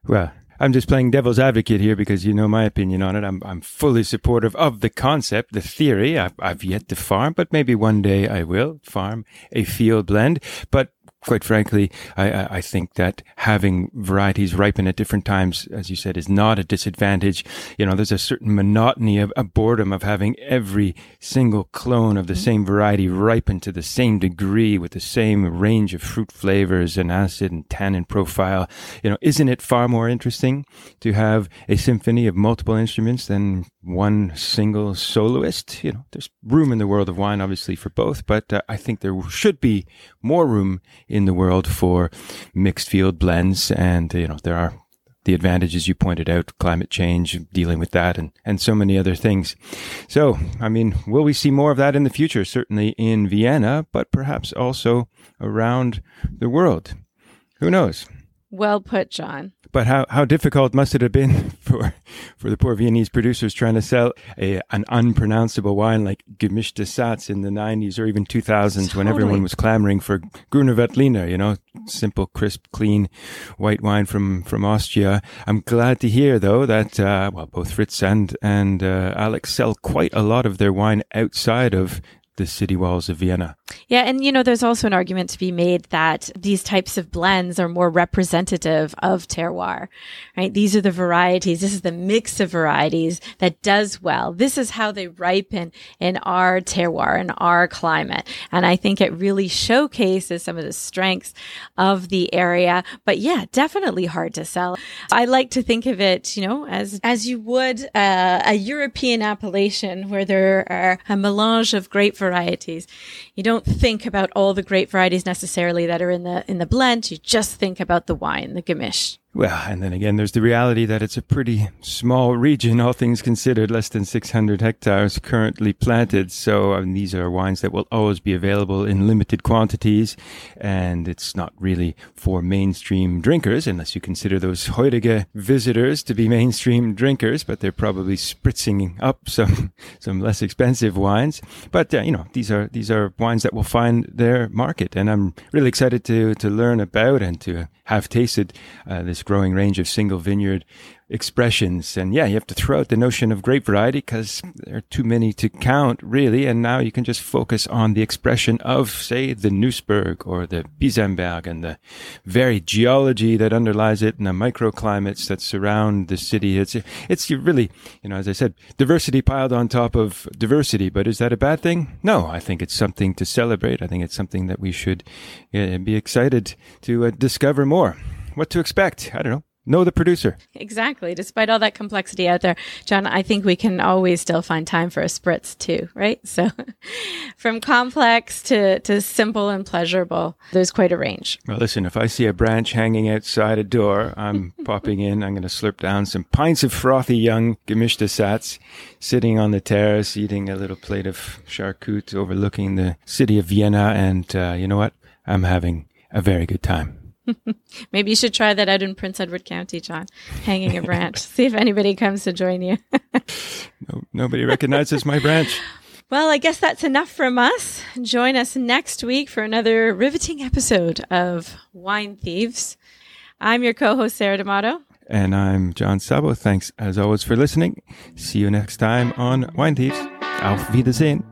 Well, I'm just playing devil's advocate here because you know my opinion on it. I'm I'm fully supportive of the concept, the theory. I've, I've yet to farm, but maybe one day I will farm a field blend. But quite frankly, I, I think that having varieties ripen at different times, as you said, is not a disadvantage. You know, there's a certain monotony of a boredom of having every single clone of the mm-hmm. same variety ripen to the same degree with the same range of fruit flavors and acid and tannin profile. You know, isn't it far more interesting to have a symphony of multiple instruments than one single soloist? You know, there's room in the world of wine, obviously, for both, but uh, I think there should be more room in the world for mixed field blends. And, you know, there are the advantages you pointed out, climate change, dealing with that, and, and so many other things. So, I mean, will we see more of that in the future? Certainly in Vienna, but perhaps also around the world. Who knows? Well put, John. But how, how difficult must it have been <laughs> for for the poor Viennese producers trying to sell a, an unpronounceable wine like Gemischte Satz in the 90s or even 2000s totally. when everyone was clamoring for Grüner Veltliner, you know, simple, crisp, clean white wine from, from Austria. I'm glad to hear, though, that, uh, well, both Fritz and, and uh, Alex sell quite a lot of their wine outside of the city walls of Vienna. Yeah, and you know, there's also an argument to be made that these types of blends are more representative of terroir, right? These are the varieties. This is the mix of varieties that does well. This is how they ripen in our terroir, in our climate. And I think it really showcases some of the strengths of the area. But yeah, definitely hard to sell. I like to think of it, you know, as, as you would uh, a European appellation where there are a melange of grape varieties. You don't think about all the grape varieties necessarily that are in the in the blend. You just think about the wine, the gemisch. Well, and then again, there's the reality that it's a pretty small region, all things considered, less than 600 hectares currently planted. So I mean, these are wines that will always be available in limited quantities. And it's not really for mainstream drinkers, unless you consider those Heuriger visitors to be mainstream drinkers, but they're probably spritzing up some, <laughs> some less expensive wines. But, uh, you know, these are, these are wines that will find their market. And I'm really excited to, to learn about and to have tasted uh, this growing range of single vineyard expressions. And yeah, you have to throw out the notion of grape variety because there are too many to count, really. And now you can just focus on the expression of, say, the Nussberg or the Bisamberg and the varied geology that underlies it and the microclimates that surround the city. It's, it's really, you know, as I said, diversity piled on top of diversity. But is that a bad thing? No, I think it's something to celebrate. I think it's something that we should uh, be excited to uh, discover more. What to expect? I don't know know the producer. Exactly. Despite all that complexity out there, John, I think we can always still find time for a spritz too, right? So <laughs> from complex to, to simple and pleasurable, there's quite a range. Well, listen, if I see a branch hanging outside a door, I'm <laughs> popping in. I'm going to slurp down some pints of frothy young gemischte Satz, sitting on the terrace, eating a little plate of charcuterie overlooking the city of Vienna. And uh, you know what? I'm having a very good time. <laughs> Maybe you should try that out in Prince Edward County, John, hanging a branch. <laughs> See if anybody comes to join you. no, nobody recognizes my branch. <laughs> Well, I guess that's enough from us. Join us next week for another riveting episode of Wine Thieves. I'm your co host, Sarah D'Amato. And I'm John Szabo. Thanks as always for listening. See you next time on Wine Thieves. Auf Wiedersehen.